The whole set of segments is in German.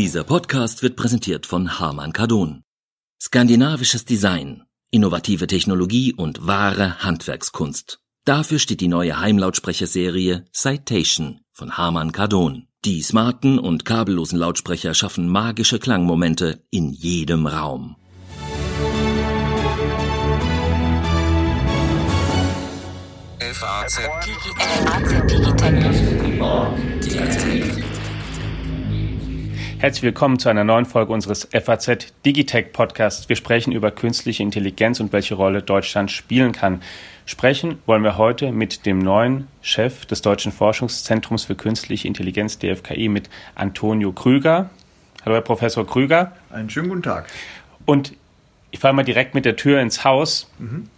Dieser Podcast wird präsentiert von Harman Kardon. Skandinavisches Design, innovative Technologie und wahre Handwerkskunst. Dafür steht die neue Heimlautsprecherserie Citation von Harman Kardon. Die smarten und kabellosen Lautsprecher schaffen magische Klangmomente in jedem Raum. FAZ Digitech. Herzlich willkommen zu einer neuen Folge unseres FAZ Digitech Podcasts. Wir sprechen über künstliche Intelligenz und welche Rolle Deutschland spielen kann. Sprechen wollen wir heute mit dem neuen Chef des Deutschen Forschungszentrums für künstliche Intelligenz DFKI mit Antonio Krüger. Hallo Herr Professor Krüger. Einen schönen guten Tag. Und ich fahre mal direkt mit der Tür ins Haus. Mhm.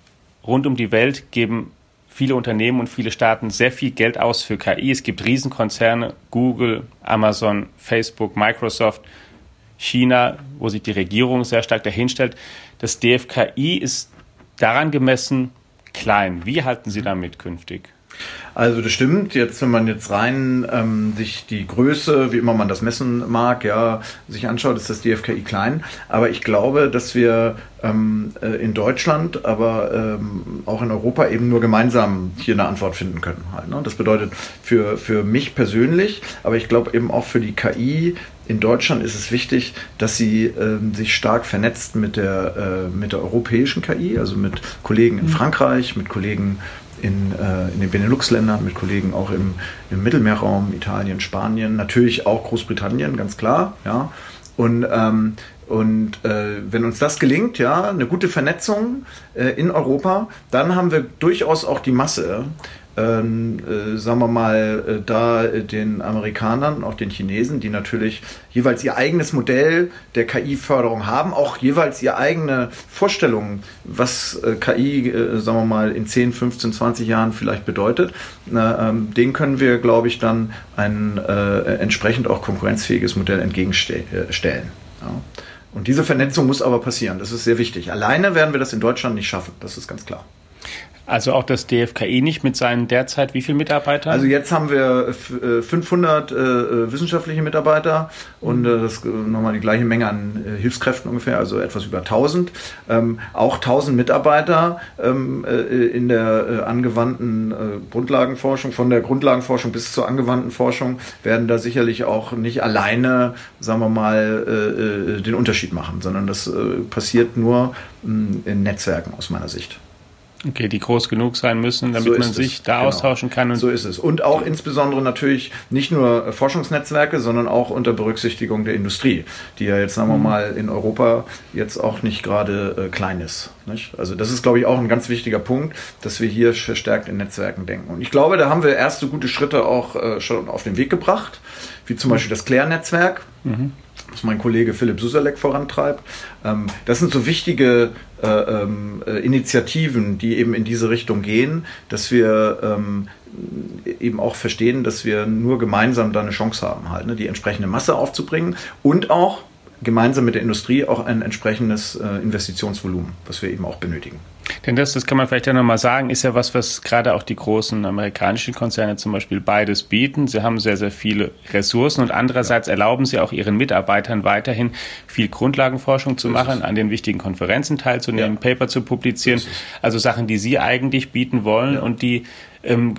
Rund um die Welt geben viele Unternehmen und viele Staaten sehr viel Geld aus für KI. Es gibt Riesenkonzerne, Google, Amazon, Facebook, Microsoft, China, wo sich die Regierung sehr stark dahinstellt. Das DFKI ist daran gemessen klein. Wie halten Sie damit künftig? Also das stimmt. Jetzt, wenn man jetzt rein ähm, sich die Größe, wie immer man das messen mag, ja, sich anschaut, ist das DFKI klein. Aber ich glaube, dass wir ähm, äh, in Deutschland, aber ähm, auch in Europa eben nur gemeinsam hier eine Antwort finden können. Halt, ne? Das bedeutet für, für mich persönlich, aber ich glaube eben auch für die KI in Deutschland ist es wichtig, dass sie ähm, sich stark vernetzt mit der, äh, mit der europäischen KI, also mit Kollegen in mhm. Frankreich, mit Kollegen in, äh, in den Benelux-Ländern, mit Kollegen auch im, im Mittelmeerraum, Italien, Spanien, natürlich auch Großbritannien, ganz klar. Ja. Und, ähm, und äh, wenn uns das gelingt, ja, eine gute Vernetzung äh, in Europa, dann haben wir durchaus auch die Masse, ähm, äh, sagen wir mal, äh, da äh, den Amerikanern, auch den Chinesen, die natürlich jeweils ihr eigenes Modell der KI-Förderung haben, auch jeweils ihre eigene Vorstellung, was äh, KI, äh, sagen wir mal, in 10, 15, 20 Jahren vielleicht bedeutet, ähm, den können wir, glaube ich, dann ein äh, entsprechend auch konkurrenzfähiges Modell entgegenstellen. Ja. Und diese Vernetzung muss aber passieren. Das ist sehr wichtig. Alleine werden wir das in Deutschland nicht schaffen. Das ist ganz klar. Also auch das DFKI nicht mit seinen derzeit wie viele Mitarbeitern? Also jetzt haben wir 500 äh, äh, wissenschaftliche Mitarbeiter und äh, das nochmal die gleiche Menge an äh, Hilfskräften ungefähr, also etwas über 1000. Ähm, auch 1000 Mitarbeiter ähm, äh, in der äh, angewandten Grundlagenforschung, von der Grundlagenforschung bis zur angewandten Forschung werden da sicherlich auch nicht alleine, sagen wir mal, den Unterschied machen, sondern das passiert nur mh, in Netzwerken aus meiner Sicht. Okay, die groß genug sein müssen, damit so man sich es. da genau. austauschen kann. Und so ist es. Und auch insbesondere natürlich nicht nur Forschungsnetzwerke, sondern auch unter Berücksichtigung der Industrie, die ja jetzt, sagen wir mhm. mal, in Europa jetzt auch nicht gerade äh, klein ist. Nicht? Also das ist, glaube ich, auch ein ganz wichtiger Punkt, dass wir hier verstärkt in Netzwerken denken. Und ich glaube, da haben wir erste gute Schritte auch äh, schon auf den Weg gebracht, wie zum Beispiel das Claire-Netzwerk. Mhm was mein Kollege Philipp Susalek vorantreibt. Ähm, das sind so wichtige äh, ähm, äh, Initiativen, die eben in diese Richtung gehen, dass wir ähm, eben auch verstehen, dass wir nur gemeinsam da eine Chance haben, halt, ne, die entsprechende Masse aufzubringen und auch gemeinsam mit der Industrie auch ein entsprechendes äh, Investitionsvolumen, was wir eben auch benötigen. Denn das, das kann man vielleicht ja nochmal sagen, ist ja was, was gerade auch die großen amerikanischen Konzerne zum Beispiel beides bieten. Sie haben sehr, sehr viele Ressourcen und andererseits erlauben sie auch ihren Mitarbeitern weiterhin viel Grundlagenforschung zu machen, an den wichtigen Konferenzen teilzunehmen, ja. Paper zu publizieren. Also Sachen, die sie eigentlich bieten wollen ja. und die ähm,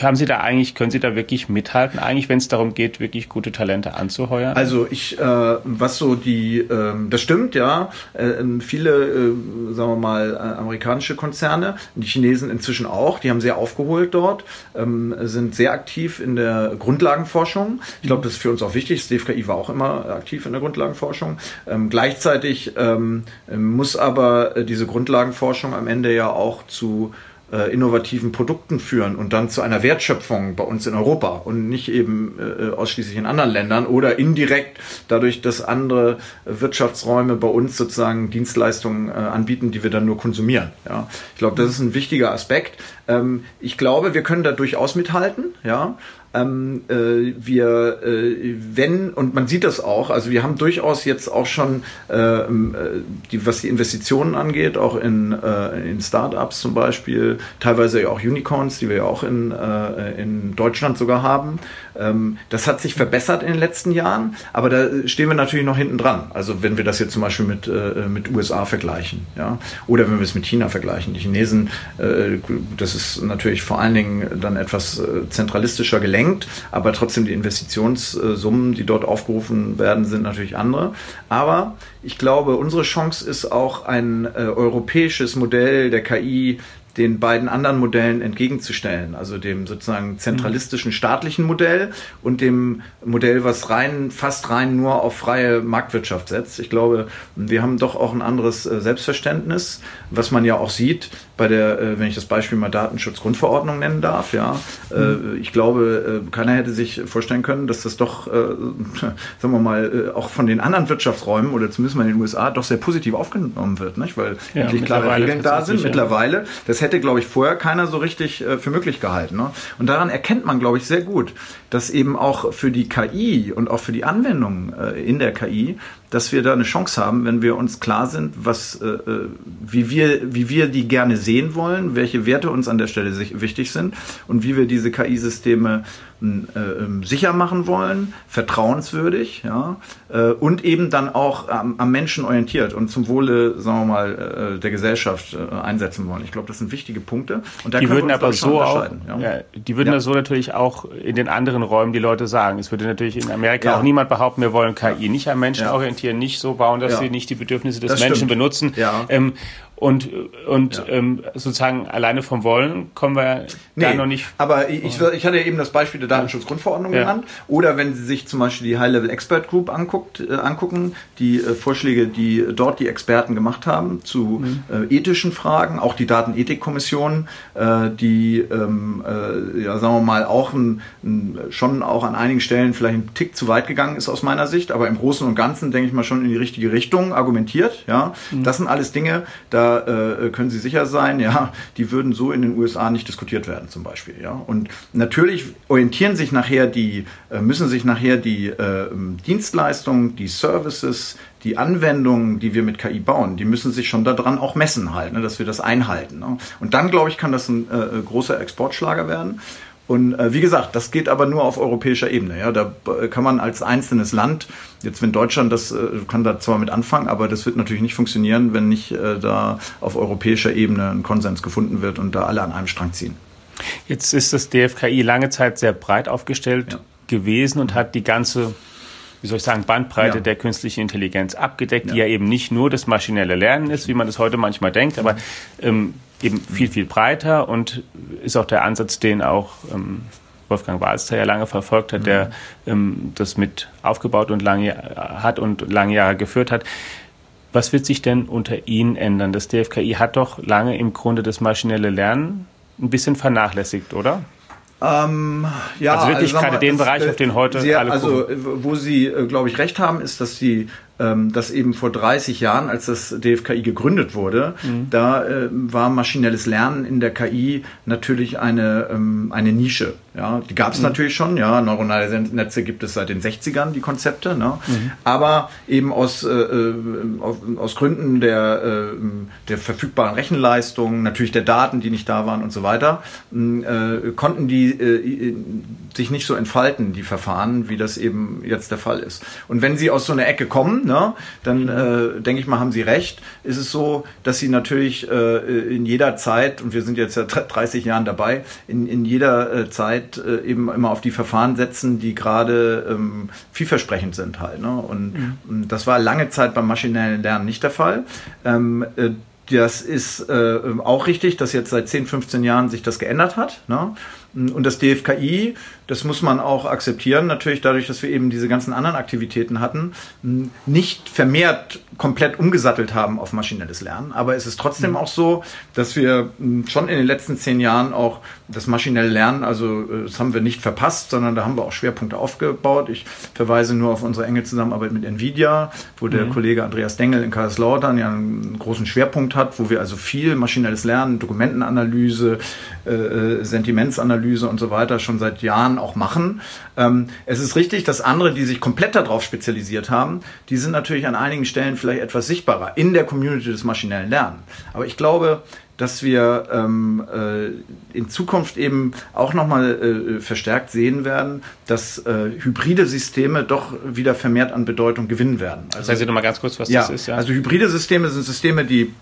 haben Sie da eigentlich, können Sie da wirklich mithalten, eigentlich, wenn es darum geht, wirklich gute Talente anzuheuern? Also ich, äh, was so die, äh, das stimmt, ja. Äh, viele, äh, sagen wir mal, äh, amerikanische Konzerne, die Chinesen inzwischen auch, die haben sehr aufgeholt dort, ähm, sind sehr aktiv in der Grundlagenforschung. Ich glaube, das ist für uns auch wichtig. Das DFKI war auch immer aktiv in der Grundlagenforschung. Ähm, gleichzeitig ähm, muss aber äh, diese Grundlagenforschung am Ende ja auch zu äh, innovativen Produkten führen und dann zu einer Wertschöpfung bei uns in Europa und nicht eben äh, ausschließlich in anderen Ländern oder indirekt dadurch, dass andere Wirtschaftsräume bei uns sozusagen Dienstleistungen äh, anbieten, die wir dann nur konsumieren. Ja. Ich glaube, das ist ein wichtiger Aspekt. Ähm, ich glaube, wir können da durchaus mithalten. Ja. Ähm, äh, wir, äh, wenn, und man sieht das auch, also wir haben durchaus jetzt auch schon, äh, die, was die Investitionen angeht, auch in, äh, in Startups zum Beispiel, teilweise ja auch Unicorns, die wir ja auch in, äh, in Deutschland sogar haben. Ähm, das hat sich verbessert in den letzten Jahren, aber da stehen wir natürlich noch hinten dran. Also wenn wir das jetzt zum Beispiel mit, äh, mit USA vergleichen, ja, oder wenn wir es mit China vergleichen. Die Chinesen, äh, das ist natürlich vor allen Dingen dann etwas äh, zentralistischer gelenkt, aber trotzdem die Investitionssummen, die dort aufgerufen werden, sind natürlich andere. Aber ich glaube, unsere Chance ist auch ein äh, europäisches Modell der KI den beiden anderen Modellen entgegenzustellen, also dem sozusagen zentralistischen staatlichen Modell und dem Modell, was rein, fast rein nur auf freie Marktwirtschaft setzt. Ich glaube, wir haben doch auch ein anderes äh, Selbstverständnis, was man ja auch sieht bei der, äh, wenn ich das Beispiel mal Datenschutzgrundverordnung nennen darf, ja. Mhm. Ich glaube, keiner hätte sich vorstellen können, dass das doch, sagen wir mal, auch von den anderen Wirtschaftsräumen oder zumindest mal in den USA doch sehr positiv aufgenommen wird, nicht? weil ja, endlich klare Regeln da sind. Mittlerweile, das hätte, glaube ich, vorher keiner so richtig äh, für möglich gehalten. Ne? Und daran erkennt man, glaube ich, sehr gut, dass eben auch für die KI und auch für die Anwendung äh, in der KI dass wir da eine Chance haben, wenn wir uns klar sind, was, äh, äh wie, wir, wie wir die gerne sehen wollen, welche Werte uns an der Stelle wichtig sind und wie wir diese KI-Systeme hm, äh, ähm, sicher machen wollen, vertrauenswürdig, ja, äh, und eben dann auch am, am, Menschen orientiert und zum Wohle, sagen wir mal, äh, der Gesellschaft einsetzen wollen. Ich glaube, das sind wichtige Punkte. Und da die würden aber so auch, ja. Ja, die würden ja. so natürlich auch in den anderen Räumen die Leute sagen. Es würde natürlich in Amerika ja. auch niemand behaupten, wir wollen KI nicht am Menschen orientieren nicht so bauen, dass sie nicht die Bedürfnisse des das Menschen stimmt. benutzen. Ja. Ähm, und und ja. ähm, sozusagen alleine vom Wollen kommen wir nee, da noch nicht. Aber ich, ich hatte ja eben das Beispiel der Datenschutzgrundverordnung ja. genannt. Oder wenn Sie sich zum Beispiel die High-Level Expert Group anguckt, äh, angucken, die äh, Vorschläge, die dort die Experten gemacht haben zu mhm. äh, ethischen Fragen, auch die Datenethikkommission, äh, die ähm, äh, ja sagen wir mal auch ein, ein, schon auch an einigen Stellen vielleicht einen Tick zu weit gegangen ist aus meiner Sicht, aber im Großen und Ganzen denke ich mal schon in die richtige Richtung argumentiert. Ja, mhm. das sind alles Dinge, da äh, können Sie sicher sein, ja, die würden so in den USA nicht diskutiert werden zum Beispiel. Ja. Und natürlich orientieren sich nachher die, äh, müssen sich nachher die äh, Dienstleistungen, die Services, die Anwendungen, die wir mit KI bauen, die müssen sich schon daran auch messen halt, ne, dass wir das einhalten. Ne. Und dann, glaube ich, kann das ein äh, großer Exportschlager werden. Und äh, wie gesagt, das geht aber nur auf europäischer Ebene. Ja, da kann man als einzelnes Land, jetzt wenn Deutschland das äh, kann da zwar mit anfangen, aber das wird natürlich nicht funktionieren, wenn nicht äh, da auf europäischer Ebene ein Konsens gefunden wird und da alle an einem Strang ziehen. Jetzt ist das DFKI lange Zeit sehr breit aufgestellt ja. gewesen und hat die ganze wie soll ich sagen, Bandbreite ja. der künstlichen Intelligenz abgedeckt, ja. die ja eben nicht nur das maschinelle Lernen ist, wie man das heute manchmal denkt, aber ähm, eben viel, viel breiter und ist auch der Ansatz, den auch ähm, Wolfgang Walster ja lange verfolgt hat, der mhm. ähm, das mit aufgebaut und lange hat und lange Jahre geführt hat. Was wird sich denn unter Ihnen ändern? Das DFKI hat doch lange im Grunde das maschinelle Lernen ein bisschen vernachlässigt, oder? Ähm, ja, also wirklich also, gerade den Bereich, auf den heute sehr, alle Also gucken. wo Sie, äh, glaube ich, recht haben, ist, dass die ähm, dass eben vor 30 Jahren, als das DFKI gegründet wurde, mhm. da äh, war maschinelles Lernen in der KI natürlich eine, ähm, eine Nische. Ja, die gab es mhm. natürlich schon, ja, neuronale Netze gibt es seit den 60ern, die Konzepte, ne? Mhm. aber eben aus, äh, äh aus, aus Gründen der, äh, der verfügbaren Rechenleistung, natürlich der Daten, die nicht da waren und so weiter, äh, konnten die äh, sich nicht so entfalten, die Verfahren, wie das eben jetzt der Fall ist. Und wenn sie aus so einer Ecke kommen, ne, dann äh, denke ich mal, haben Sie recht. Ist es so, dass Sie natürlich äh, in jeder Zeit, und wir sind jetzt ja 30 Jahren dabei, in, in jeder äh, Zeit äh, eben immer auf die Verfahren setzen, die gerade ähm, vielversprechend sind halt. Ne? Und mhm. das war lange Zeit beim maschinellen Lernen nicht der Fall. Ähm, äh, das ist äh, auch richtig, dass jetzt seit 10, 15 Jahren sich das geändert hat. Ne? Und das DFKI, das muss man auch akzeptieren, natürlich dadurch, dass wir eben diese ganzen anderen Aktivitäten hatten, nicht vermehrt komplett umgesattelt haben auf maschinelles Lernen. Aber es ist trotzdem mhm. auch so, dass wir schon in den letzten zehn Jahren auch das maschinelle Lernen, also äh, das haben wir nicht verpasst, sondern da haben wir auch Schwerpunkte aufgebaut. Ich verweise nur auf unsere enge Zusammenarbeit mit NVIDIA, wo der mhm. Kollege Andreas Dengel in Karlslautern ja einen großen Schwerpunkt hat, wo wir also viel maschinelles Lernen, Dokumentenanalyse, äh, äh, Sentimentsanalyse und so weiter schon seit Jahren auch machen. Ähm, es ist richtig, dass andere, die sich komplett darauf spezialisiert haben, die sind natürlich an einigen Stellen vielleicht etwas sichtbarer in der Community des maschinellen Lernens. Aber ich glaube, dass wir ähm, äh, in Zukunft eben auch nochmal äh, verstärkt sehen werden, dass äh, hybride Systeme doch wieder vermehrt an Bedeutung gewinnen werden. Also, Sagen Sie nochmal ganz kurz, was ja, das ist. Ja? Also hybride Systeme sind Systeme, die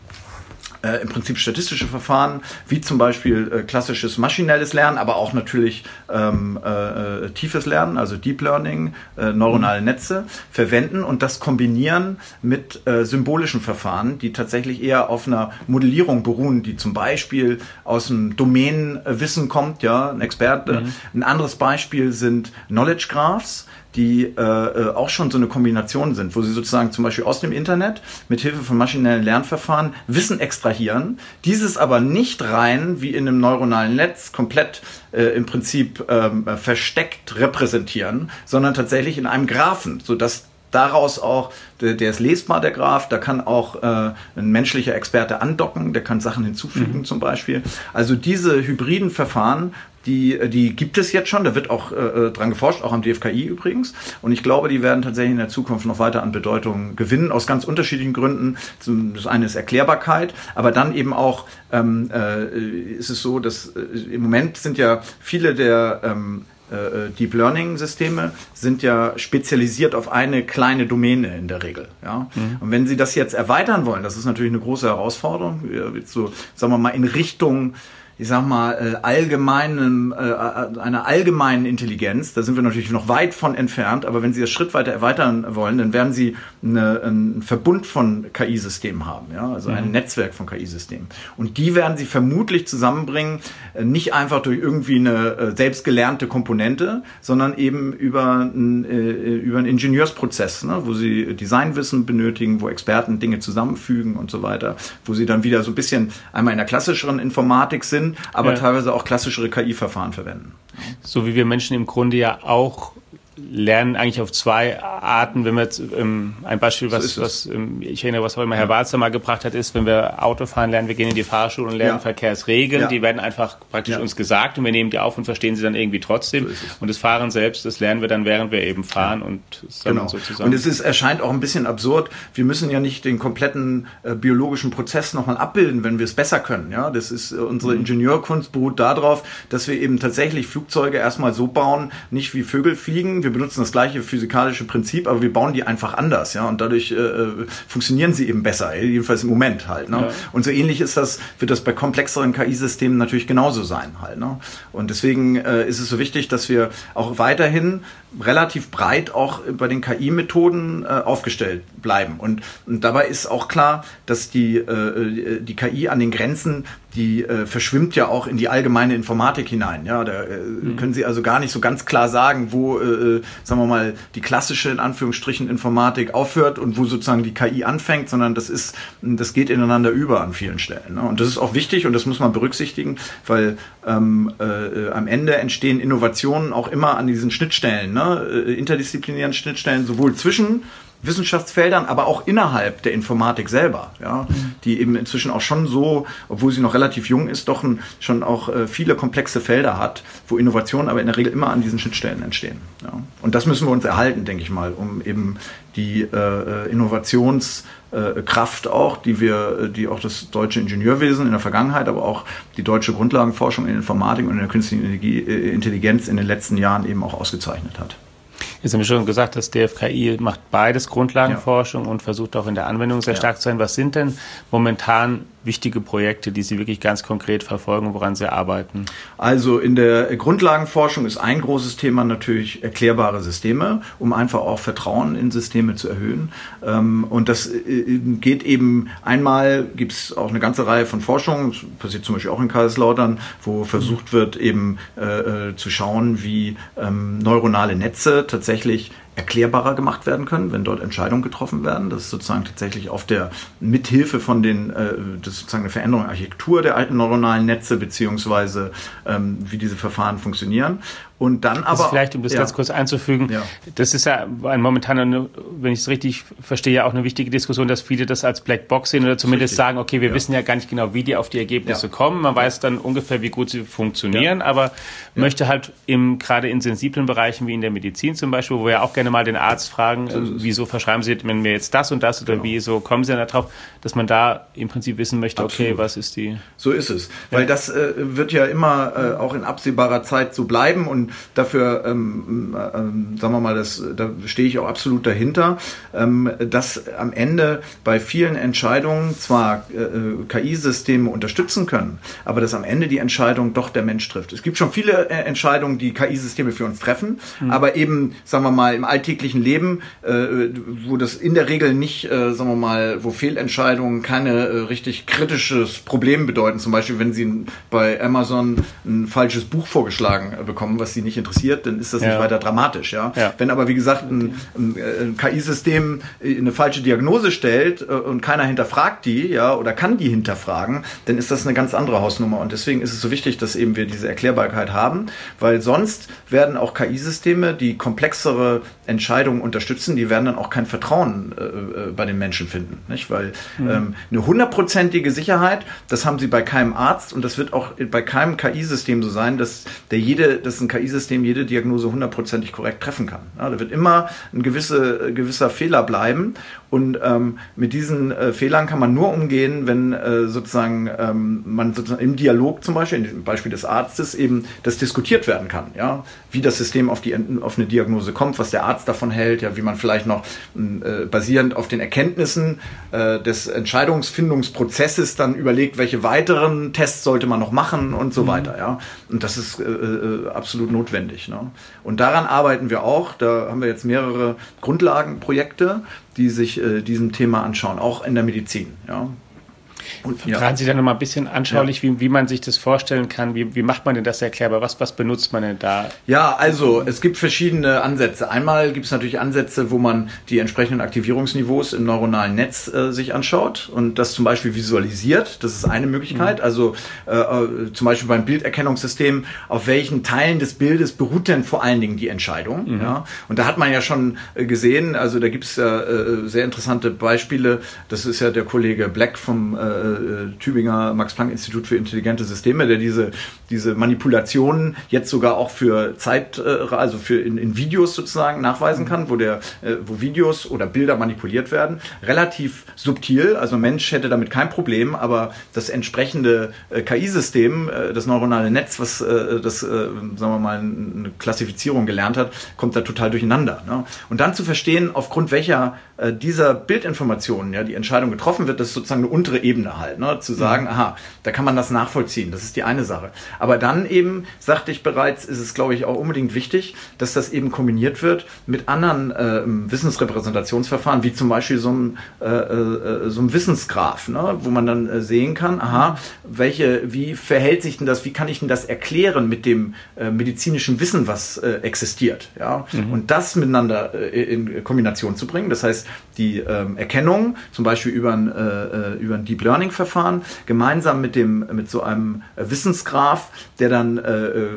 äh, im Prinzip statistische Verfahren, wie zum Beispiel äh, klassisches maschinelles Lernen, aber auch natürlich ähm, äh, tiefes Lernen, also Deep Learning, äh, neuronale mhm. Netze, verwenden und das kombinieren mit äh, symbolischen Verfahren, die tatsächlich eher auf einer Modellierung beruhen, die zum Beispiel aus dem Domänenwissen kommt, ja, ein Experte. Mhm. Ein anderes Beispiel sind Knowledge Graphs die äh, äh, auch schon so eine Kombination sind, wo sie sozusagen zum Beispiel aus dem Internet mit Hilfe von maschinellen Lernverfahren Wissen extrahieren, dieses aber nicht rein wie in einem neuronalen Netz komplett äh, im Prinzip ähm, versteckt repräsentieren, sondern tatsächlich in einem Graphen, sodass daraus auch, der, der, ist lesbar, der Graph, da kann auch äh, ein menschlicher Experte andocken, der kann Sachen hinzufügen mhm. zum Beispiel. Also diese hybriden Verfahren die, die gibt es jetzt schon, da wird auch äh, äh dran geforscht, auch am DFKI übrigens. Und ich glaube, die werden tatsächlich in der Zukunft noch weiter an Bedeutung gewinnen, aus ganz unterschiedlichen Gründen. Das eine ist Erklärbarkeit, aber dann eben auch ähm, äh, ist es so, dass äh, im Moment sind ja viele der ähm, äh, äh, Deep Learning Systeme sind ja spezialisiert auf eine kleine Domäne in der Regel. Ja? Mhm. Und wenn Sie das jetzt erweitern wollen, das ist natürlich eine große Herausforderung, so, sagen wir mal, in Richtung ich sag mal, äh, allgemeinen, äh, äh, einer allgemeinen Intelligenz, da sind wir natürlich noch weit von entfernt, aber wenn Sie das Schritt weiter erweitern wollen, dann werden Sie eine, einen Verbund von KI-Systemen haben, ja, also ein mhm. Netzwerk von KI-Systemen. Und die werden Sie vermutlich zusammenbringen, nicht einfach durch irgendwie eine selbstgelernte Komponente, sondern eben über, ein, über einen Ingenieursprozess, ne, wo Sie Designwissen benötigen, wo Experten Dinge zusammenfügen und so weiter, wo Sie dann wieder so ein bisschen einmal in der klassischeren Informatik sind, aber ja. teilweise auch klassischere KI-Verfahren verwenden. So wie wir Menschen im Grunde ja auch lernen eigentlich auf zwei Arten. Wenn wir jetzt ähm, ein Beispiel, was, so was ähm, ich erinnere, was auch immer Herr Walzer mal gebracht hat, ist, wenn wir Auto fahren lernen, wir gehen in die Fahrschule und lernen ja. Verkehrsregeln. Ja. Die werden einfach praktisch ja. uns gesagt und wir nehmen die auf und verstehen sie dann irgendwie trotzdem. So und das Fahren selbst, das lernen wir dann, während wir eben fahren und genau. sozusagen. Und es ist, erscheint auch ein bisschen absurd. Wir müssen ja nicht den kompletten äh, biologischen Prozess nochmal abbilden, wenn wir es besser können. Ja, das ist äh, unsere mhm. Ingenieurkunst beruht darauf, dass wir eben tatsächlich Flugzeuge erstmal so bauen, nicht wie Vögel fliegen wir benutzen das gleiche physikalische Prinzip, aber wir bauen die einfach anders, ja, und dadurch äh, äh funktionieren sie eben besser, jedenfalls im Moment halt. Ne? Ja. Und so ähnlich ist das, wird das bei komplexeren KI-Systemen natürlich genauso sein halt. Ne? Und deswegen äh, ist es so wichtig, dass wir auch weiterhin relativ breit auch bei den KI-Methoden äh, aufgestellt bleiben. Und, und dabei ist auch klar, dass die, äh, die KI an den Grenzen die äh, verschwimmt ja auch in die allgemeine Informatik hinein. Ja, da äh, mhm. können Sie also gar nicht so ganz klar sagen, wo, äh, äh, sagen wir mal, die klassische in Anführungsstrichen Informatik aufhört und wo sozusagen die KI anfängt, sondern das ist, das geht ineinander über an vielen Stellen. Ne? Und das ist auch wichtig und das muss man berücksichtigen, weil ähm, äh, am Ende entstehen Innovationen auch immer an diesen Schnittstellen, ne? äh, interdisziplinären Schnittstellen, sowohl zwischen Wissenschaftsfeldern, aber auch innerhalb der Informatik selber, ja, die eben inzwischen auch schon so, obwohl sie noch relativ jung ist, doch ein, schon auch äh, viele komplexe Felder hat, wo Innovationen aber in der Regel immer an diesen Schnittstellen entstehen. Ja. Und das müssen wir uns erhalten, denke ich mal, um eben die äh, äh Innovationskraft auch, die wir, die auch das deutsche Ingenieurwesen in der Vergangenheit, aber auch die deutsche Grundlagenforschung in Informatik und in der künstlichen äh, Intelligenz in den letzten Jahren eben auch ausgezeichnet hat. Jetzt haben wir schon gesagt, das DFKI macht beides Grundlagenforschung ja. und versucht auch in der Anwendung sehr ja. stark zu sein. Was sind denn momentan wichtige Projekte, die Sie wirklich ganz konkret verfolgen, woran Sie arbeiten? Also in der Grundlagenforschung ist ein großes Thema natürlich erklärbare Systeme, um einfach auch Vertrauen in Systeme zu erhöhen. Ähm, und das äh, geht eben einmal, gibt es auch eine ganze Reihe von Forschungen, das passiert zum Beispiel auch in Kaiserslautern, wo versucht wird eben äh, äh, zu schauen, wie ähm, neuronale Netze tatsächlich erklärbarer gemacht werden können, wenn dort Entscheidungen getroffen werden. Das ist sozusagen tatsächlich auf der Mithilfe von den, äh, das ist sozusagen eine Veränderung der Architektur der alten neuronalen Netze beziehungsweise ähm, wie diese Verfahren funktionieren. Und dann aber. vielleicht, um das ja. ganz kurz einzufügen, ja. das ist ja ein momentaner, wenn ich es richtig verstehe, ja auch eine wichtige Diskussion, dass viele das als Blackbox sehen oder zumindest sagen, okay, wir ja. wissen ja gar nicht genau, wie die auf die Ergebnisse kommen. Man weiß dann ungefähr, wie gut sie funktionieren, aber möchte halt im, gerade in sensiblen Bereichen wie in der Medizin zum Beispiel, wo wir ja auch gerne mal den Arzt fragen, so wieso verschreiben Sie mir jetzt das und das oder genau. wieso kommen Sie dann darauf, dass man da im Prinzip wissen möchte, Absolut. okay, was ist die. So ist es. Weil das äh, wird ja immer äh, auch in absehbarer Zeit so bleiben und dafür, ähm, ähm, sagen wir mal, das, da stehe ich auch absolut dahinter, ähm, dass am Ende bei vielen Entscheidungen zwar äh, äh KI-Systeme unterstützen können, aber dass am Ende die Entscheidung doch der Mensch trifft. Es gibt schon viele äh, Entscheidungen, die KI-Systeme für uns treffen, mhm. aber eben, sagen wir mal, im alltäglichen Leben, äh, wo das in der Regel nicht, äh, sagen wir mal, wo Fehlentscheidungen keine äh, richtig kritisches Problem bedeuten. Zum Beispiel, wenn Sie bei Amazon ein falsches Buch vorgeschlagen äh, bekommen, was Sie nicht interessiert, dann ist das ja. nicht weiter dramatisch. Ja? ja? Wenn aber, wie gesagt, ein, ein, ein KI-System eine falsche Diagnose stellt äh, und keiner hinterfragt die, ja, oder kann die hinterfragen, dann ist das eine ganz andere Hausnummer. Und deswegen ist es so wichtig, dass eben wir diese Erklärbarkeit haben, weil sonst werden auch KI-Systeme, die komplexere Entscheidungen unterstützen, die werden dann auch kein Vertrauen äh, äh bei den Menschen finden. Nicht? Weil mhm. ähm, eine hundertprozentige Sicherheit, das haben sie bei keinem Arzt und das wird auch bei keinem KI-System so sein, dass der jede, dass ein KI-System jede Diagnose hundertprozentig korrekt treffen kann. Ja, da wird immer ein gewisse, gewisser Fehler bleiben und ähm, mit diesen äh, Fehlern kann man nur umgehen, wenn äh, sozusagen ähm, man sozusagen im Dialog zum Beispiel, in dem Beispiel des Arztes, eben das diskutiert werden kann. Ja? Wie das System auf, die, auf eine Diagnose kommt, was der Arzt davon hält, ja, wie man vielleicht noch äh, basierend auf den Erkenntnissen äh, des Entscheidungsfindungsprozesses dann überlegt, welche weiteren Tests sollte man noch machen und so mhm. weiter. Ja? Und das ist äh, äh, absolut notwendig. Ne? Und daran arbeiten wir auch. Da haben wir jetzt mehrere Grundlagenprojekte die sich äh, diesem Thema anschauen, auch in der Medizin. Ja. Und, Fragen Sie dann noch mal ein bisschen anschaulich, ja. wie, wie man sich das vorstellen kann. Wie, wie macht man denn das erklärbar? Was, was benutzt man denn da? Ja, also es gibt verschiedene Ansätze. Einmal gibt es natürlich Ansätze, wo man die entsprechenden Aktivierungsniveaus im neuronalen Netz äh, sich anschaut und das zum Beispiel visualisiert. Das ist eine Möglichkeit. Mhm. Also äh, äh zum Beispiel beim Bilderkennungssystem, auf welchen Teilen des Bildes beruht denn vor allen Dingen die Entscheidung? Mhm. Ja? Und da hat man ja schon äh, gesehen, also da gibt es ja äh, sehr interessante Beispiele. Das ist ja der Kollege Black vom äh, Tübinger Max-Planck-Institut für intelligente Systeme, der diese, diese Manipulationen jetzt sogar auch für Zeit, äh, also für in, in Videos sozusagen nachweisen kann, wo der, äh, wo Videos oder Bilder manipuliert werden. Relativ subtil, also Mensch hätte damit kein Problem, aber das entsprechende äh, KI-System, äh, das neuronale Netz, was äh, das, äh, sagen wir mal, eine Klassifizierung gelernt hat, kommt da total durcheinander. Ne? Und dann zu verstehen, aufgrund welcher äh, dieser Bildinformationen, ja, die Entscheidung getroffen wird, das ist sozusagen eine untere Ebene halt, ne, zu sagen, mhm. aha, da kann man das nachvollziehen, das ist die eine Sache. Aber dann eben, sagte ich bereits, ist es, glaube ich, auch unbedingt wichtig, dass das eben kombiniert wird mit anderen äh, Wissensrepräsentationsverfahren, wie zum Beispiel so ein, äh, äh, so ein Wissensgraph, ne, wo man dann äh, sehen kann, aha, welche, wie verhält sich denn das, wie kann ich denn das erklären mit dem äh, medizinischen Wissen, was äh, existiert, ja, mhm. und das miteinander in Kombination zu bringen, das heißt, die ähm, Erkennung, zum Beispiel über ein, über ein Deep Learning Verfahren, gemeinsam mit dem, mit so einem Wissensgraph, der dann äh, äh,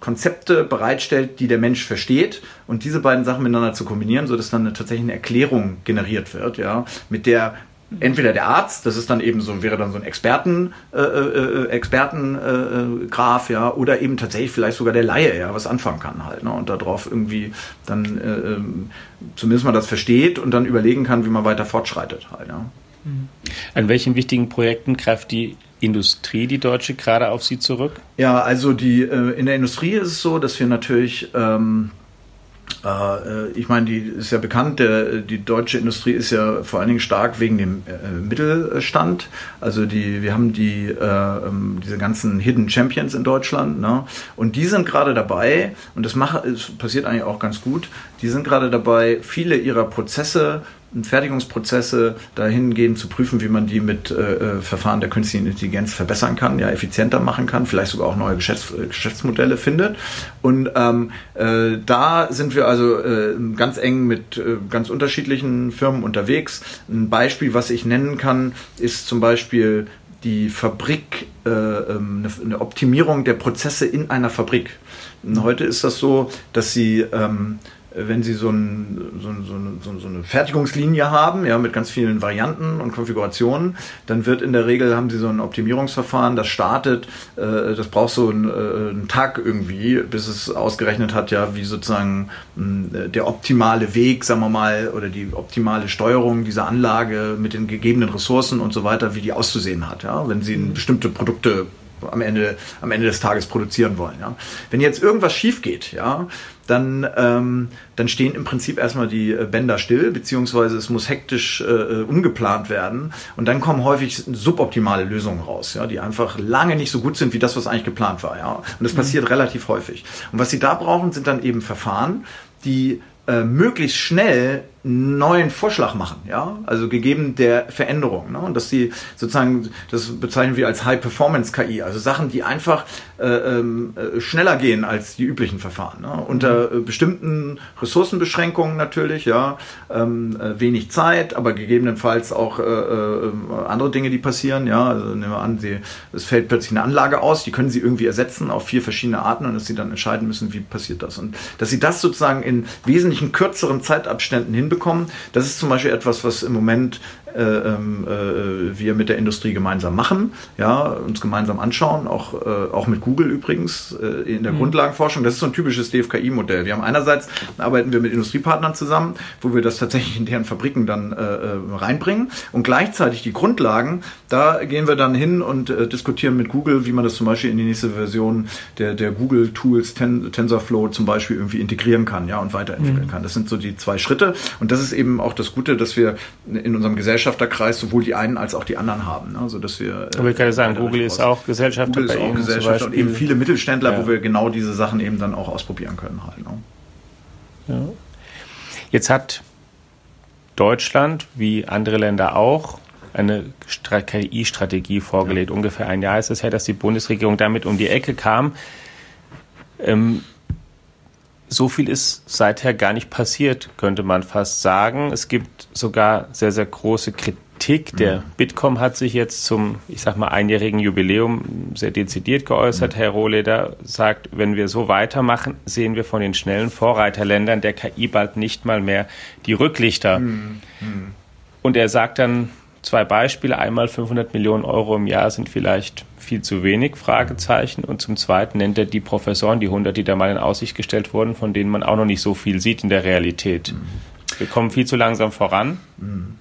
Konzepte bereitstellt, die der Mensch versteht und diese beiden Sachen miteinander zu kombinieren, so dass dann eine, tatsächlich eine Erklärung generiert wird, ja, mit der entweder der Arzt, das ist dann eben so, wäre dann so ein Experten, äh, äh, Expertengraf, äh, ja, oder eben tatsächlich vielleicht sogar der Laie, ja, was anfangen kann halt, ne, und darauf irgendwie dann äh, ähm, zumindest mal das versteht und dann überlegen kann, wie man weiter fortschreitet halt, ja. Mhm. An welchen wichtigen Projekten greift die Industrie, die deutsche, gerade auf Sie zurück? Ja, also die äh, in der Industrie ist es so, dass wir natürlich ähm, äh, ich meine, die ist ja bekannt, der, die deutsche Industrie ist ja vor allen Dingen stark wegen dem äh, Mittelstand. Also die, wir haben die, äh, ähm, diese ganzen Hidden Champions in Deutschland, ne? Und die sind gerade dabei, und das macht, es passiert eigentlich auch ganz gut, die sind gerade dabei, viele ihrer Prozesse Fertigungsprozesse dahingehend zu prüfen, wie man die mit äh, Verfahren der künstlichen Intelligenz verbessern kann, ja, effizienter machen kann, vielleicht sogar auch neue Geschäfts Geschäftsmodelle findet. Und ähm, äh, da sind wir also äh, ganz eng mit äh, ganz unterschiedlichen Firmen unterwegs. Ein Beispiel, was ich nennen kann, ist zum Beispiel die Fabrik, äh, ähm, eine Optimierung der Prozesse in einer Fabrik. Heute ist das so, dass sie ähm, wenn Sie so, ein, so, so, so, eine Fertigungslinie haben, ja, mit ganz vielen Varianten und Konfigurationen, dann wird in der Regel, haben Sie so ein Optimierungsverfahren, das startet, äh, das braucht so einen, äh, einen, Tag irgendwie, bis es ausgerechnet hat, ja, wie sozusagen mh, der optimale Weg, sagen wir mal, oder die optimale Steuerung dieser Anlage mit den gegebenen Ressourcen und so weiter, wie die auszusehen hat, ja, wenn Sie bestimmte Produkte am Ende, am Ende des Tages produzieren wollen. Ja. Wenn jetzt irgendwas schief geht, ja, dann, ähm, dann stehen im Prinzip erstmal die äh, Bänder still, beziehungsweise es muss hektisch äh, äh, umgeplant werden. Und dann kommen häufig suboptimale Lösungen raus, ja, die einfach lange nicht so gut sind wie das, was eigentlich geplant war. Ja. Und das mhm. passiert relativ häufig. Und was sie da brauchen, sind dann eben Verfahren, die äh, möglichst schnell neuen Vorschlag machen, ja, also gegeben der Veränderung, ne? und dass sie sozusagen, das bezeichnen wir als High-Performance-KI, also Sachen, die einfach äh, ähm, äh, schneller gehen als die üblichen Verfahren, ne? unter äh, bestimmten Ressourcenbeschränkungen natürlich, ja, ähm, äh, wenig Zeit, aber gegebenenfalls auch äh, äh, andere Dinge, die passieren, ja, also nehmen wir an, sie, es fällt plötzlich eine Anlage aus, die können sie irgendwie ersetzen auf vier verschiedene Arten und dass sie dann entscheiden müssen, wie passiert das? Und dass sie das sozusagen in wesentlichen kürzeren Zeitabständen hinbekommen hinbekommen. Das ist zum Beispiel etwas, was im Moment äh, ähm, äh, wir mit der Industrie gemeinsam machen, ja, uns gemeinsam anschauen, auch, äh, auch mit Google übrigens äh, in der mhm. Grundlagenforschung. Das ist so ein typisches DFKI-Modell. Wir haben einerseits arbeiten wir mit Industriepartnern zusammen, wo wir das tatsächlich in deren Fabriken dann äh, äh, reinbringen und gleichzeitig die Grundlagen, da gehen wir dann hin und diskutieren mit Google, wie man das zum Beispiel in die nächste Version der, der Google Tools Ten, TensorFlow zum Beispiel irgendwie integrieren kann, ja, und weiterentwickeln mhm. kann. Das sind so die zwei Schritte und das ist eben auch das Gute, dass wir in unserem Gesellschaft Gesellschafterkreis sowohl die einen als auch die anderen haben. Ne? Also, dass wir, Aber ich kann sagen, Google ist auch Gesellschafter Google ist auch Gesellschafter und eben viele Mittelständler, ja. wo wir genau diese Sachen eben dann auch ausprobieren können halt. Ne? Ja. Jetzt hat Deutschland, wie andere Länder auch, eine KI-Strategie vorgelegt. Ja. Ungefähr ein Jahr ist es her, dass die Bundesregierung damit um die Ecke kam. Ähm, so viel ist seither gar nicht passiert, könnte man fast sagen. Es gibt sogar sehr, sehr große Kritik. Der mhm. Bitkom hat sich jetzt zum, ich sag mal, einjährigen Jubiläum sehr dezidiert geäußert. Mhm. Herr Rohleder sagt, wenn wir so weitermachen, sehen wir von den schnellen Vorreiterländern der KI bald nicht mal mehr die Rücklichter. Mhm. mhm. Und er sagt dann zwei Beispiele. Einmal 500 Millionen Euro im Jahr sind vielleicht viel zu wenig, Fragezeichen. Und zum Zweiten nennt er die Professoren, die 100, die da mal in Aussicht gestellt wurden, von denen man auch noch nicht so viel sieht in der Realität. Mhm. Wir kommen viel zu langsam voran. Mhm.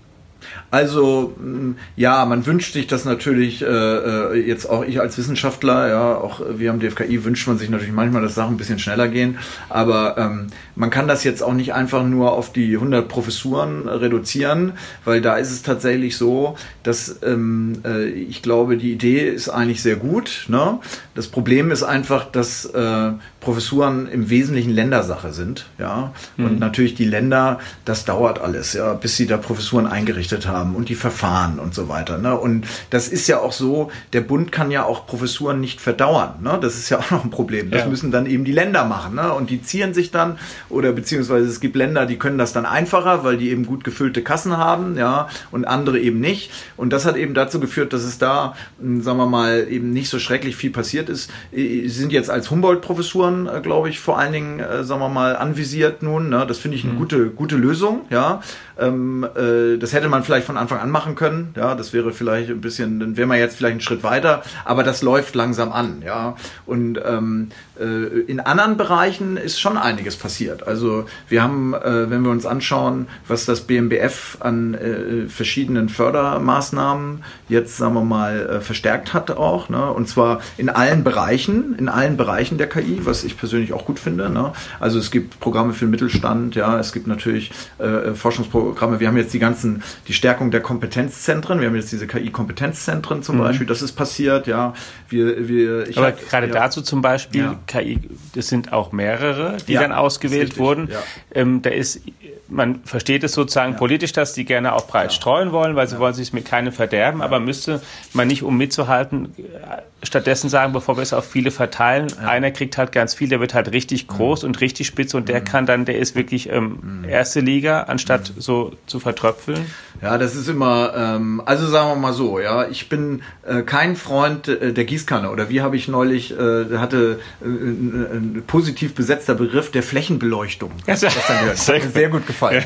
Also mm, ja, man wünscht sich das natürlich äh, äh, jetzt auch ich als Wissenschaftler, ja, auch wir am DFKI wünscht man sich natürlich manchmal, dass Sachen ein bisschen schneller gehen, aber ähm, man kann das jetzt auch nicht einfach nur auf die 100 Professuren reduzieren, weil da ist es tatsächlich so, dass ähm, äh, ich glaube, die Idee ist eigentlich sehr gut. Ne? Das Problem ist einfach, dass äh, Professuren im Wesentlichen Ländersache sind, ja, und mhm. natürlich die Länder, das dauert alles, ja, bis sie da Professuren eingerichtet haben haben und die Verfahren und so weiter. Ne? Und das ist ja auch so, der Bund kann ja auch Professuren nicht verdauern. Ne? Das ist ja auch noch ein Problem. Das ja. müssen dann eben die Länder machen. Ne? Und die zieren sich dann, oder beziehungsweise es gibt Länder, die können das dann einfacher, weil die eben gut gefüllte Kassen haben, ja, und andere eben nicht. Und das hat eben dazu geführt, dass es da, hm, sagen wir mal, eben nicht so schrecklich viel passiert ist. Sie sind jetzt als Humboldt-Professuren, äh, glaube ich, vor allen Dingen, äh, sagen wir mal, anvisiert nun. Ne? Das finde ich eine mhm. gute, gute Lösung, ja. Ähm, äh, das hätte man vielleicht von Anfang an machen können. Ja, das wäre vielleicht ein bisschen, dann wäre man jetzt vielleicht einen Schritt weiter, aber das läuft langsam an, ja. Und ähm, äh, in anderen Bereichen ist schon einiges passiert. Also wir haben, äh, wenn wir uns anschauen, was das BMBF an äh, verschiedenen Fördermaßnahmen jetzt, sagen wir mal, äh, verstärkt hat auch, ne? und zwar in allen Bereichen, in allen Bereichen der KI, was ich persönlich auch gut finde. Ne? Also es gibt Programme für den Mittelstand, ja, es gibt natürlich äh, Forschungsprogramme Programme. Wir haben jetzt die ganzen, die Stärkung der Kompetenzzentren. Wir haben jetzt diese KI-Kompetenzzentren zum mhm. Beispiel. Das ist passiert, ja. Wir, wir, Aber hab, gerade ja. dazu zum Beispiel, ja. KI, das sind auch mehrere, die Ja, dann ausgewählt wurden. Ähm, da ist, man versteht es sozusagen politisch, dass die gerne auch breit streuen wollen, weil sie wollen sich mit keinem verderben, aber müsste man nicht, um mitzuhalten, äh, stattdessen sagen, bevor wir es auf viele verteilen, einer kriegt halt ganz viel, der wird halt richtig Mhm. groß und richtig spitz und der kann dann, der ist wirklich ähm, erste Liga, anstatt Mhm. so zu vertröpfeln. Ja, das ist immer, ähm, also sagen wir mal so, ja, ich bin äh, kein Freund äh, der Gießkanne oder wie habe ich neulich, äh, hatte äh, ein, ein positiv besetzter Begriff der Flächenbeleuchtung. Ja, sehr- Das Hat mir sehr gut gefallen.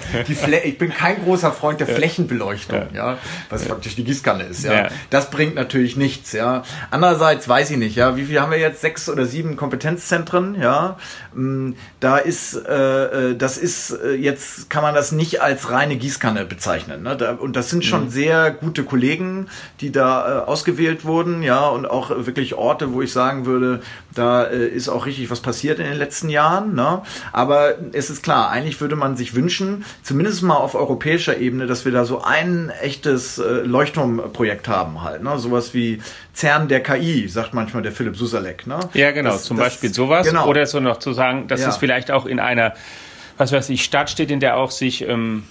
Ich bin kein großer Freund der Flächenbeleuchtung, ja, was praktisch die Gießkanne ist, ja. Ja. Das bringt natürlich nichts, ja. Andererseits weiß ich nicht, ja, wie viel haben wir jetzt? Sechs oder sieben Kompetenzzentren, ja. Mm, Da ist, äh, äh, das ist äh, jetzt kann man das nicht als reine Gießkanne bezeichnen. Ne? Da, und das sind schon sehr gute Kollegen, die da äh, ausgewählt wurden, ja, und auch wirklich Orte, wo ich sagen würde, da äh, ist auch richtig was passiert in den letzten Jahren. Ne? Aber es ist klar, eigentlich würde man sich wünschen, zumindest mal auf europäischer Ebene, dass wir da so ein echtes äh, Leuchtturmprojekt haben halt. Ne? Sowas wie CERN der KI, sagt manchmal der Philipp Susalek. Ne? Ja, genau, Das- zum das- Beispiel sowas. Genau. Oder so noch zu sagen, dass Ja. es vielleicht auch in einer, was weiß ich, Stadt steht, in der auch sich ähm,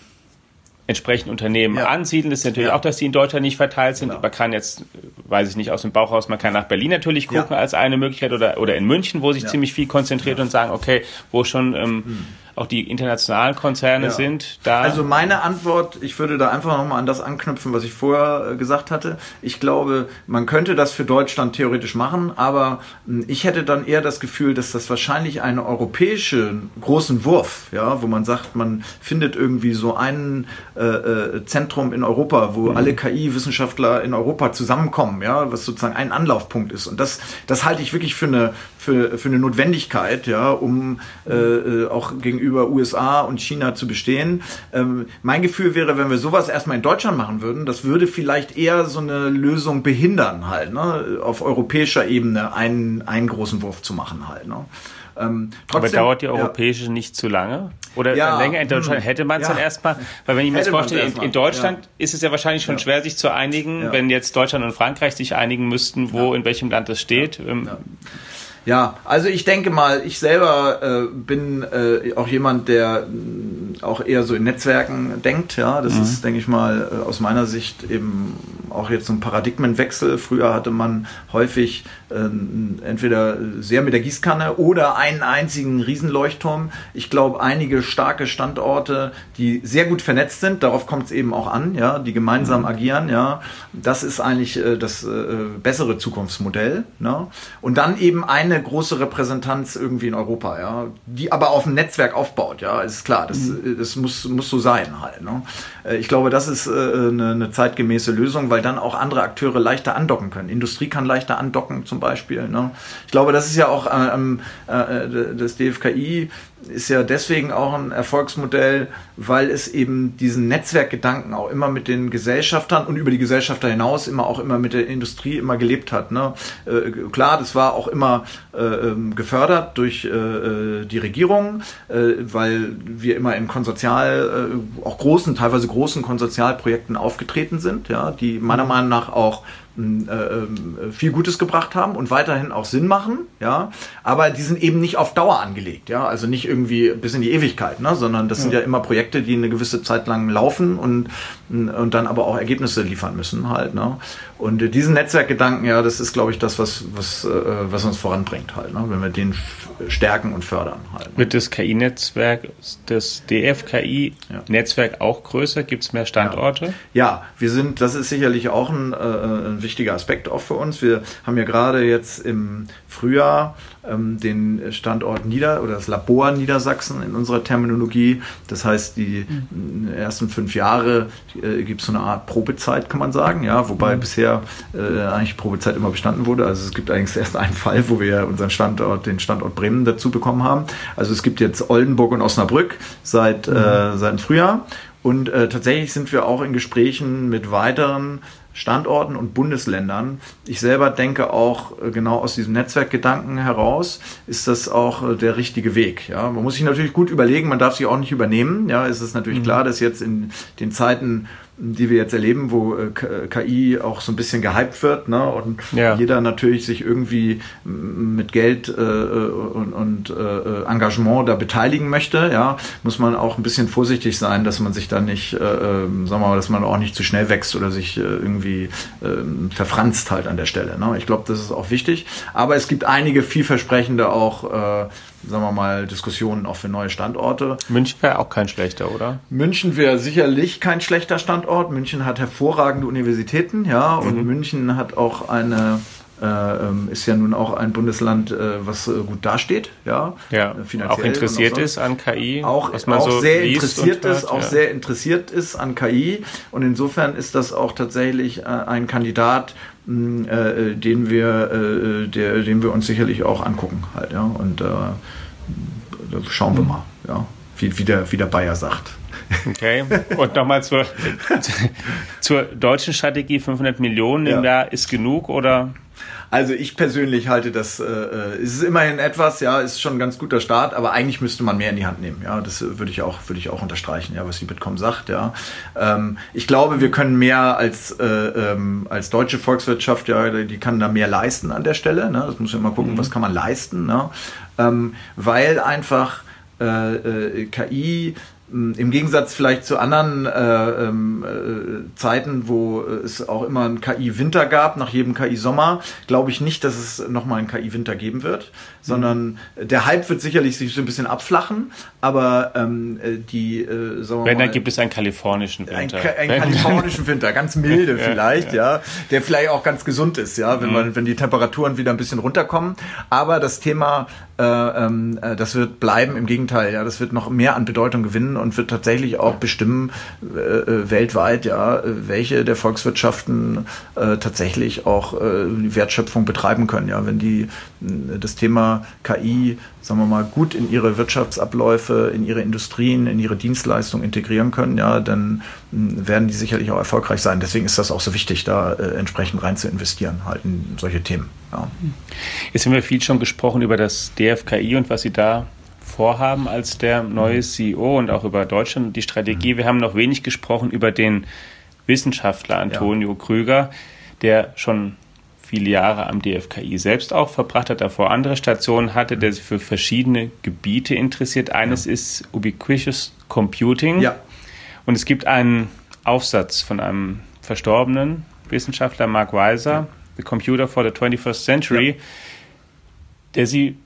entsprechend Unternehmen Ja. ansiedeln. Das ist natürlich Ja. auch, dass die in Deutschland nicht verteilt sind. Genau. Man kann jetzt, weiß ich nicht, aus dem Bauch raus, man kann nach Berlin natürlich gucken Ja. als eine Möglichkeit oder, oder in München, wo sich. Hm. ziemlich viel konzentriert und sagen, okay, wo schon ähm, auch die internationalen Konzerne Ja. sind, da. Also meine Antwort, ich würde da einfach nochmal an das anknüpfen, was ich vorher äh, gesagt hatte. Ich glaube, man könnte das für Deutschland theoretisch machen, aber mh, ich hätte dann eher das Gefühl, dass das wahrscheinlich einen europäischen großen Wurf, ja, wo man sagt, man findet irgendwie so ein äh, äh, Zentrum in Europa, wo alle KI-Wissenschaftler in Europa zusammenkommen, ja, was sozusagen ein Anlaufpunkt ist. Und das, das halte ich wirklich für eine, für, für eine Notwendigkeit, ja, um äh, äh, auch gegenüber USA und China zu bestehen. Ähm, mein Gefühl wäre, wenn wir sowas erstmal in Deutschland machen würden, das würde vielleicht eher so eine Lösung behindern, halt, ne, auf europäischer Ebene einen, einen großen Wurf zu machen, halt. Ne. Ähm, aber trotzdem- dauert die ja. europäische nicht zu lange? Oder Ja, länger in Deutschland? hm, Hätte man es ja. dann erstmal? Weil wenn ich mir man's vorstelle, in, in Deutschland ja. ist es ja wahrscheinlich schon Ja. schwer, sich zu einigen, Ja. wenn jetzt Deutschland und Frankreich sich einigen müssten, wo in welchem Land es steht. Ähm, Ja, also ich denke mal, ich selber äh, bin äh, auch jemand, der mh, auch eher so in Netzwerken denkt. Ja, das ist, denke ich mal, äh, aus meiner Sicht eben auch jetzt so ein Paradigmenwechsel. Früher hatte man häufig äh, entweder sehr mit der Gießkanne oder einen einzigen Riesenleuchtturm. Ich glaube, einige starke Standorte, die sehr gut vernetzt sind, darauf kommt es eben auch an, ja, die gemeinsam agieren. Ja, das ist eigentlich äh, das äh, bessere Zukunftsmodell. Ne? Und dann eben eine große Repräsentanz irgendwie in Europa, ja, die aber auf dem Netzwerk aufbaut, ja, ist klar, das, äh, das muss, muss so sein halt. Ne? Äh, Ich glaube, das ist äh, eine, eine zeitgemäße Lösung, weil dann auch andere Akteure leichter andocken können. Industrie kann leichter andocken zum Beispiel. Ne? Ich glaube, das ist ja auch ähm, äh, das DFKI ist ja deswegen auch ein Erfolgsmodell, weil es eben diesen Netzwerkgedanken auch immer mit den Gesellschaftern und über die Gesellschafter hinaus immer auch immer mit der Industrie immer gelebt hat. Ne? Äh, klar, das war auch immer äh, ähm, gefördert durch äh, die Regierung, äh, weil wir immer in Konsortial, äh, auch großen, teilweise großen Konsortialprojekten aufgetreten sind, ja, die meiner Meinung nach auch äh, äh, viel Gutes gebracht haben und weiterhin auch Sinn machen, ja, aber die sind eben nicht auf Dauer angelegt, ja, also nicht irgendwie bis in die Ewigkeit, ne, sondern das sind ja immer Projekte, die eine gewisse Zeit lang laufen und, und dann aber auch Ergebnisse liefern müssen halt, ne, und äh, diesen Netzwerkgedanken, ja, das ist, glaube ich, das, was, was, äh, was uns voranbringt halt, ne, wenn wir den stärken und fördern halt. Ne? Wird das KI-Netzwerk, das DFKI-Netzwerk auch größer? Gibt es mehr Standorte? Ja, wir sind, das ist sicherlich auch ein, äh, ein wichtiger Aspekt auch für uns. Wir haben ja gerade jetzt im Frühjahr ähm, den Standort Nieder oder das Labor Niedersachsen in unserer Terminologie. Das heißt, die äh, ersten fünf Jahre äh, gibt es so eine Art Probezeit, kann man sagen. Ja, wobei bisher äh, eigentlich Probezeit immer bestanden wurde. Also es gibt eigentlich erst einen Fall, wo wir unseren Standort, den Standort Bremen dazu bekommen haben. Also es gibt jetzt Oldenburg und Osnabrück seit, äh, seit dem Frühjahr. Und äh, tatsächlich sind wir auch in Gesprächen mit weiteren Standorten und Bundesländern. Ich selber denke auch äh, genau aus diesem Netzwerkgedanken heraus ist das auch äh, der richtige Weg. Ja, man muss sich natürlich gut überlegen, man darf sich auch nicht übernehmen. Ja, es ist natürlich klar, dass jetzt in den Zeiten die wir jetzt erleben, wo äh, KI auch so ein bisschen gehypt wird ne? und ja. jeder natürlich sich irgendwie mit Geld äh, und, und äh, Engagement da beteiligen möchte, ja, muss man auch ein bisschen vorsichtig sein, dass man sich da nicht, äh, ähm, sagen wir mal, dass man auch nicht zu schnell wächst oder sich äh, irgendwie äh, verfranst halt an der Stelle. Ne? Ich glaube, das ist auch wichtig. Aber es gibt einige vielversprechende auch äh, sagen wir mal, Diskussionen auch für neue Standorte. München wäre auch kein schlechter, oder? München wäre sicherlich kein schlechter Standort. München hat hervorragende Universitäten, ja, und mhm. München hat auch eine äh, ähm, ist ja nun auch ein Bundesland, äh, was äh, gut dasteht, ja, ja auch interessiert auch ist an KI, auch, auch so sehr interessiert ist, hört, auch ja. sehr interessiert ist an KI und insofern ist das auch tatsächlich äh, ein Kandidat, äh, den wir, äh, der, den wir uns sicherlich auch angucken halt, ja. Und äh, schauen wir mal, ja, wie, wie, der, wie der Bayer sagt. Okay. Und nochmal zur, zur deutschen Strategie, 500 Millionen im ja. Jahr ist genug oder? Also ich persönlich halte das, äh, äh, es ist immerhin etwas, ja, ist schon ein ganz guter Start, aber eigentlich müsste man mehr in die Hand nehmen. Ja, das würde ich auch, würde ich auch unterstreichen, ja, was die Bitkom sagt, ja. Ähm, ich glaube, wir können mehr als, äh, ähm, als deutsche Volkswirtschaft, ja, die kann da mehr leisten an der Stelle. Ne? Das muss man mal gucken, mhm. was kann man leisten, ne? Ähm, weil einfach äh, äh, KI Im Gegensatz vielleicht zu anderen äh, ähm, äh, Zeiten, wo es auch immer einen KI-Winter gab, nach jedem KI-Sommer, glaube ich nicht, dass es nochmal einen KI-Winter geben wird, sondern mhm. der Hype wird sicherlich sich so ein bisschen abflachen, aber ähm, äh, die, äh, sagen Wenn, dann gibt es einen kalifornischen Winter. Ein, einen kalifornischen Winter, ganz milde vielleicht, ja, ja, der vielleicht auch ganz gesund ist, ja, wenn mhm. man, wenn die Temperaturen wieder ein bisschen runterkommen. Aber das Thema, äh, ähm, äh, das wird bleiben, im Gegenteil, ja, das wird noch mehr an Bedeutung gewinnen und wird tatsächlich auch bestimmen äh, äh weltweit, ja, welche der Volkswirtschaften äh, tatsächlich auch äh, Wertschöpfung betreiben können, ja, wenn die äh, das Thema KI, sagen wir mal, gut in ihre Wirtschaftsabläufe, in ihre Industrien, in ihre Dienstleistungen integrieren können, ja, dann hm, werden die sicherlich auch erfolgreich sein. Deswegen ist das auch so wichtig, da äh, entsprechend rein zu investieren, halt in solche Themen. Ja. Jetzt haben wir viel schon gesprochen über das DFKI und was Sie da vorhaben als der neue mhm. CEO und auch über Deutschland und die Strategie. Mhm. Wir haben noch wenig gesprochen über den Wissenschaftler Antonio ja. Krüger, der schon viele Jahre am DFKI selbst auch verbracht hat, davor andere Stationen hatte, der sich für verschiedene Gebiete interessiert. Eines ja. ist Ubiquitous Computing. Ja. Und es gibt einen Aufsatz von einem verstorbenen Wissenschaftler, Mark Weiser, ja. The Computer for the 21st Century, ja. der sie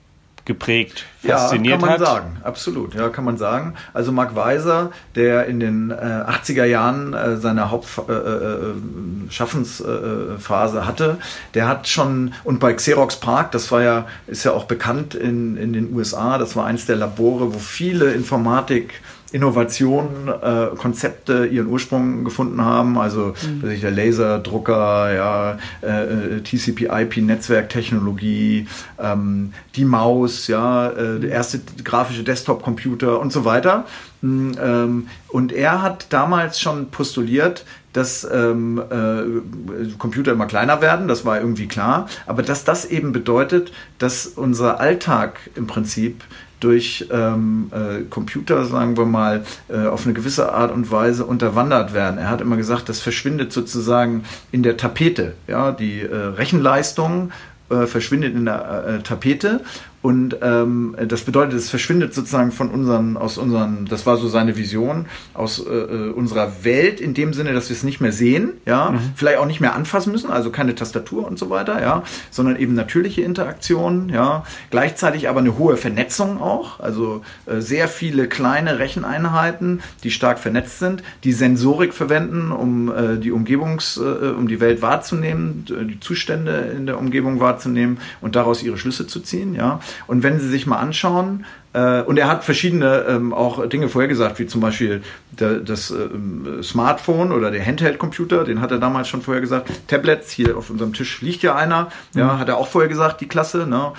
geprägt, fasziniert hat. Ja, kann man hat. sagen, absolut, ja, kann man sagen. Also Mark Weiser, der in den äh, 80er Jahren äh, seine Hauptschaffensphase äh, äh, äh hatte, der hat schon, und bei Xerox Park, das war ja, ist ja auch bekannt in, in den USA, das war eines der Labore, wo viele Informatik Innovationen, äh, Konzepte ihren Ursprung gefunden haben. Also mhm. der Laserdrucker, ja, äh, äh TCP/IP-Netzwerktechnologie, ähm, die Maus, ja, äh, der erste grafische Desktop-Computer und so weiter. Mm, ähm, und er hat damals schon postuliert, dass ähm, äh, Computer immer kleiner werden, das war irgendwie klar, aber dass das eben bedeutet, dass unser Alltag im Prinzip durch ähm, äh, Computer, sagen wir mal, äh, auf eine gewisse Art und Weise unterwandert werden. Er hat immer gesagt, das verschwindet sozusagen in der Tapete. Ja, die äh, Rechenleistung äh, verschwindet in der äh, Tapete und ähm, das bedeutet, es verschwindet sozusagen von unseren, aus unseren, das war so seine Vision, aus äh, äh unserer Welt in dem Sinne, dass wir es nicht mehr sehen, ja, mhm. vielleicht auch nicht mehr anfassen müssen, also keine Tastatur und so weiter, ja, sondern eben natürliche Interaktionen, ja, gleichzeitig aber eine hohe Vernetzung auch, also äh, sehr viele kleine Recheneinheiten, die stark vernetzt sind, die Sensorik verwenden, um äh, die Umgebungs, äh, um die Welt wahrzunehmen, die Zustände in der Umgebung wahrzunehmen und daraus ihre Schlüsse zu ziehen, ja. Und wenn Sie sich mal anschauen, äh, und er hat verschiedene ähm, auch Dinge vorhergesagt, wie zum Beispiel der, das äh, Smartphone oder der Handheld-Computer, den hat er damals schon vorher gesagt. Tablets, hier auf unserem Tisch liegt ja einer, mhm. ja, hat er auch vorher gesagt, die Klasse. Ne?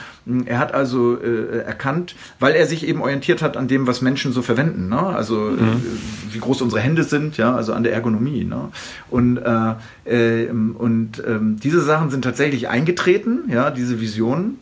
Er hat also äh, erkannt, weil er sich eben orientiert hat an dem, was Menschen so verwenden. Ne? Also mhm. äh, wie groß unsere Hände sind, ja, also an der Ergonomie. Ne? Und, äh, und äh, diese Sachen sind tatsächlich eingetreten, ja, diese Visionen.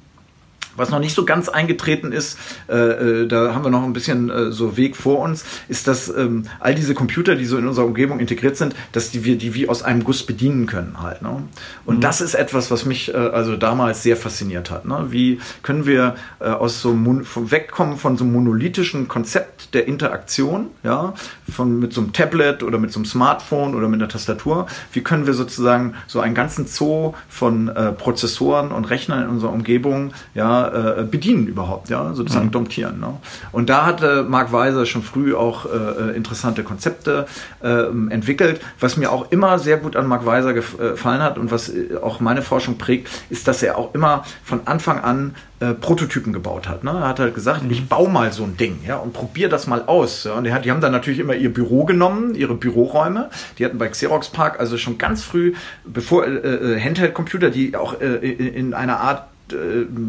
Was noch nicht so ganz eingetreten ist, äh, äh, da haben wir noch ein bisschen äh, so Weg vor uns, ist, dass ähm, all diese Computer, die so in unserer Umgebung integriert sind, dass die wir die wie aus einem Guss bedienen können halt. Ne? Und mhm. das ist etwas, was mich äh, also damals sehr fasziniert hat. Ne? Wie können wir äh, aus so von, wegkommen von so einem monolithischen Konzept der Interaktion, ja, von mit so einem Tablet oder mit so einem Smartphone oder mit einer Tastatur, wie können wir sozusagen so einen ganzen Zoo von äh, Prozessoren und Rechnern in unserer Umgebung, ja, äh, bedienen überhaupt, ja, sozusagen mhm. domptieren. Ne? Und da hatte Mark Weiser schon früh auch äh, interessante Konzepte äh, entwickelt. Was mir auch immer sehr gut an Mark Weiser gefallen hat und was äh, auch meine Forschung prägt, ist, dass er auch immer von Anfang an äh, Prototypen gebaut hat. Ne? Er hat halt gesagt, mhm. ich baue mal so ein Ding ja, und probiere das mal aus. Ja? Und die, hat, die haben dann natürlich immer ihr Büro genommen, ihre Büroräume. Die hatten bei Xerox Park also schon ganz früh, bevor äh, äh Handheld-Computer, die auch äh, in einer Art äh,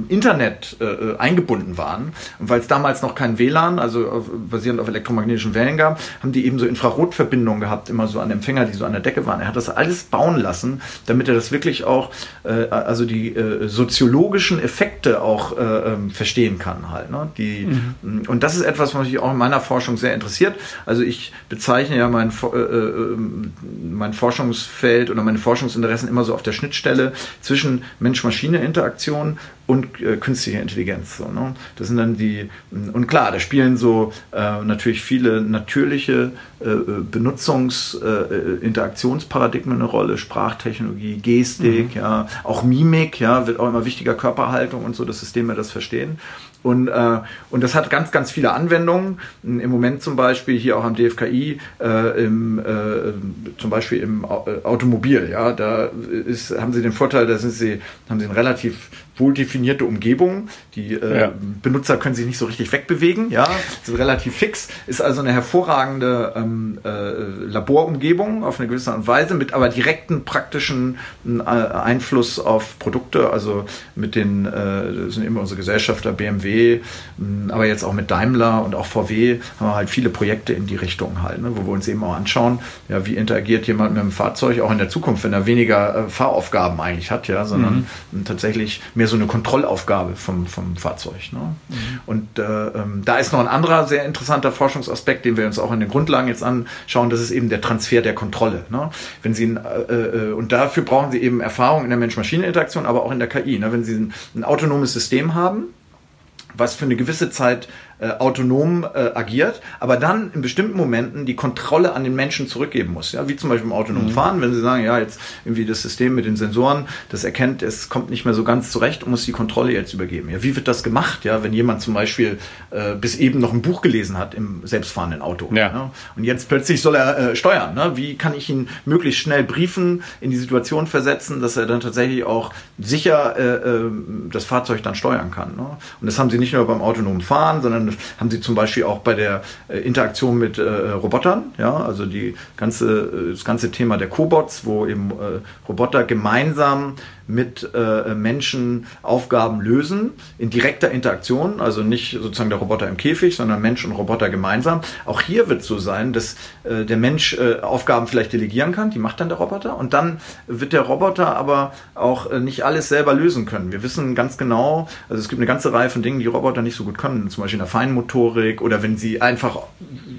Internet äh, eingebunden waren. Und weil es damals noch kein WLAN, also auf, basierend auf elektromagnetischen Wellen gab, haben die eben so Infrarotverbindungen gehabt, immer so an Empfänger, die so an der Decke waren. Er hat das alles bauen lassen, damit er das wirklich auch, äh, also die äh, soziologischen Effekte auch äh, ähm, verstehen kann halt. Ne? Die, mhm. Und das ist etwas, was mich auch in meiner Forschung sehr interessiert. Also ich bezeichne ja mein, äh, äh, mein Forschungsfeld oder meine Forschungsinteressen immer so auf der Schnittstelle zwischen Mensch-Maschine-Interaktion und äh, künstliche Intelligenz. So, ne? Das sind dann die, und klar, da spielen so äh, natürlich viele natürliche äh, Benutzungs-, äh, Interaktionsparadigmen eine Rolle, Sprachtechnologie, Gestik, mhm. ja, auch Mimik, ja, wird auch immer wichtiger, Körperhaltung und so, dass Systeme das verstehen. Und, äh, und das hat ganz, ganz viele Anwendungen. Im Moment zum Beispiel hier auch am DFKI, äh, im, äh, zum Beispiel im Automobil. Ja, da ist, haben sie den Vorteil, da sind sie, haben sie ein relativ wohl definierte Umgebung. Die äh, ja. Benutzer können sich nicht so richtig wegbewegen, ja, sind relativ fix. Ist also eine hervorragende ähm, äh, Laborumgebung auf eine gewisse Art und Weise, mit aber direkten praktischen äh, Einfluss auf Produkte. Also mit den, äh, das sind immer unsere Gesellschafter BMW, aber jetzt auch mit Daimler und auch VW haben wir halt viele Projekte in die Richtung halt, ne, wo wir uns eben auch anschauen, ja, wie interagiert jemand mit dem Fahrzeug auch in der Zukunft, wenn er weniger äh, Fahraufgaben eigentlich hat, ja, sondern mhm. tatsächlich mehr so eine Kontrollaufgabe vom, vom Fahrzeug. Ne? Mhm. Und äh, ähm, da ist noch ein anderer sehr interessanter Forschungsaspekt, den wir uns auch in den Grundlagen jetzt anschauen, das ist eben der Transfer der Kontrolle. Ne? Wenn Sie äh, äh, und dafür brauchen Sie eben Erfahrung in der Mensch-Maschine-Interaktion, aber auch in der KI. Ne? Wenn Sie ein, ein autonomes System haben, was für eine gewisse Zeit äh, autonom äh, agiert, aber dann in bestimmten Momenten die Kontrolle an den Menschen zurückgeben muss. Ja, wie zum Beispiel im autonomen mhm. Fahren, wenn sie sagen, ja, jetzt irgendwie das System mit den Sensoren, das erkennt, es kommt nicht mehr so ganz zurecht und muss die Kontrolle jetzt übergeben. Ja, wie wird das gemacht? Ja, wenn jemand zum Beispiel äh, bis eben noch ein Buch gelesen hat im selbstfahrenden Auto. Ja. Ne? Und jetzt plötzlich soll er äh, steuern. Ne? Wie kann ich ihn möglichst schnell briefen, in die Situation versetzen, dass er dann tatsächlich auch sicher äh, äh, das Fahrzeug dann steuern kann. Ne? Und das haben sie nicht nur beim autonomen Fahren, sondern haben sie zum Beispiel auch bei der äh, Interaktion mit äh, Robotern, ja, also die ganze, äh, das ganze Thema der Cobots, wo eben äh, Roboter gemeinsam mit äh, Menschen Aufgaben lösen, in direkter Interaktion, also nicht sozusagen der Roboter im Käfig, sondern Mensch und Roboter gemeinsam. Auch hier wird es so sein, dass äh, der Mensch äh, Aufgaben vielleicht delegieren kann, die macht dann der Roboter, und dann wird der Roboter aber auch äh, nicht alles selber lösen können. Wir wissen ganz genau, also es gibt eine ganze Reihe von Dingen, die Roboter nicht so gut können, zum Beispiel in der Feinmotorik oder wenn sie einfach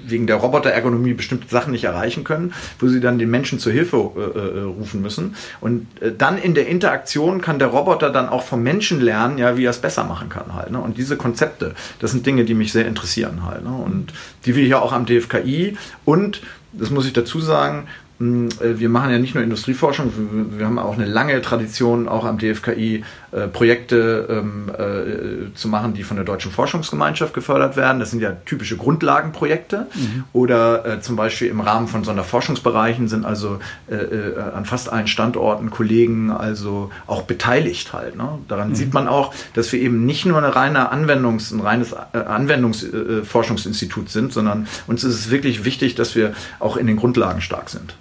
wegen der Roboterergonomie bestimmte Sachen nicht erreichen können, wo sie dann den Menschen zur Hilfe äh, äh rufen müssen. Und dann in der Interaktion kann der Roboter dann auch vom Menschen lernen, ja, wie er es besser machen kann halt. Ne? Und diese Konzepte, das sind Dinge, die mich sehr interessieren halt. Ne? Und die wir hier auch am DFKI und das muss ich dazu sagen, äh, wir machen ja nicht nur Industrieforschung, wir haben auch eine lange Tradition, auch am DFKI äh, Projekte ähm, äh, zu machen, die von der Deutschen Forschungsgemeinschaft gefördert werden. Das sind ja typische Grundlagenprojekte. Mhm. Oder äh, zum Beispiel im Rahmen von Sonderforschungsbereichen sind also äh, äh, an fast allen Standorten Kollegen also auch beteiligt halt. Ne? Daran mhm. sieht man auch, dass wir eben nicht nur eine reine Anwendungs-, ein reines Anwendungsforschungsinstitut sind, sondern uns ist es wirklich wichtig, dass wir auch in den Grundlagen stark sind.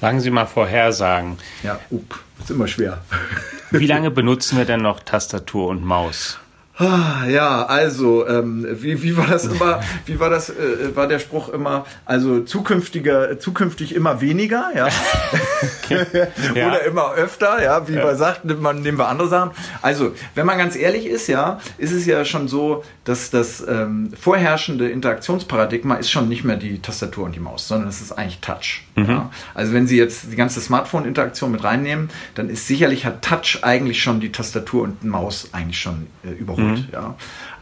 Wagen Sie mal Vorhersagen. Ja, up, ist immer schwer. Wie lange benutzen wir denn noch Tastatur und Maus? Ah, ja, also ähm, wie, wie war das immer? Wie war das? Äh, war der Spruch immer? Also zukünftiger, zukünftig immer weniger, ja, ja. oder immer öfter, ja. Wie ja. man sagt, nimmt man nehmen wir andere Sachen. Also wenn man ganz ehrlich ist, ja, ist es ja schon so, dass das ähm, vorherrschende Interaktionsparadigma ist schon nicht mehr die Tastatur und die Maus, sondern es ist eigentlich Touch. Mhm. Ja. Also wenn Sie jetzt die ganze Smartphone-Interaktion mit reinnehmen, dann ist sicherlich hat Touch eigentlich schon die Tastatur und Maus eigentlich schon äh, überholt. Mhm. Ja.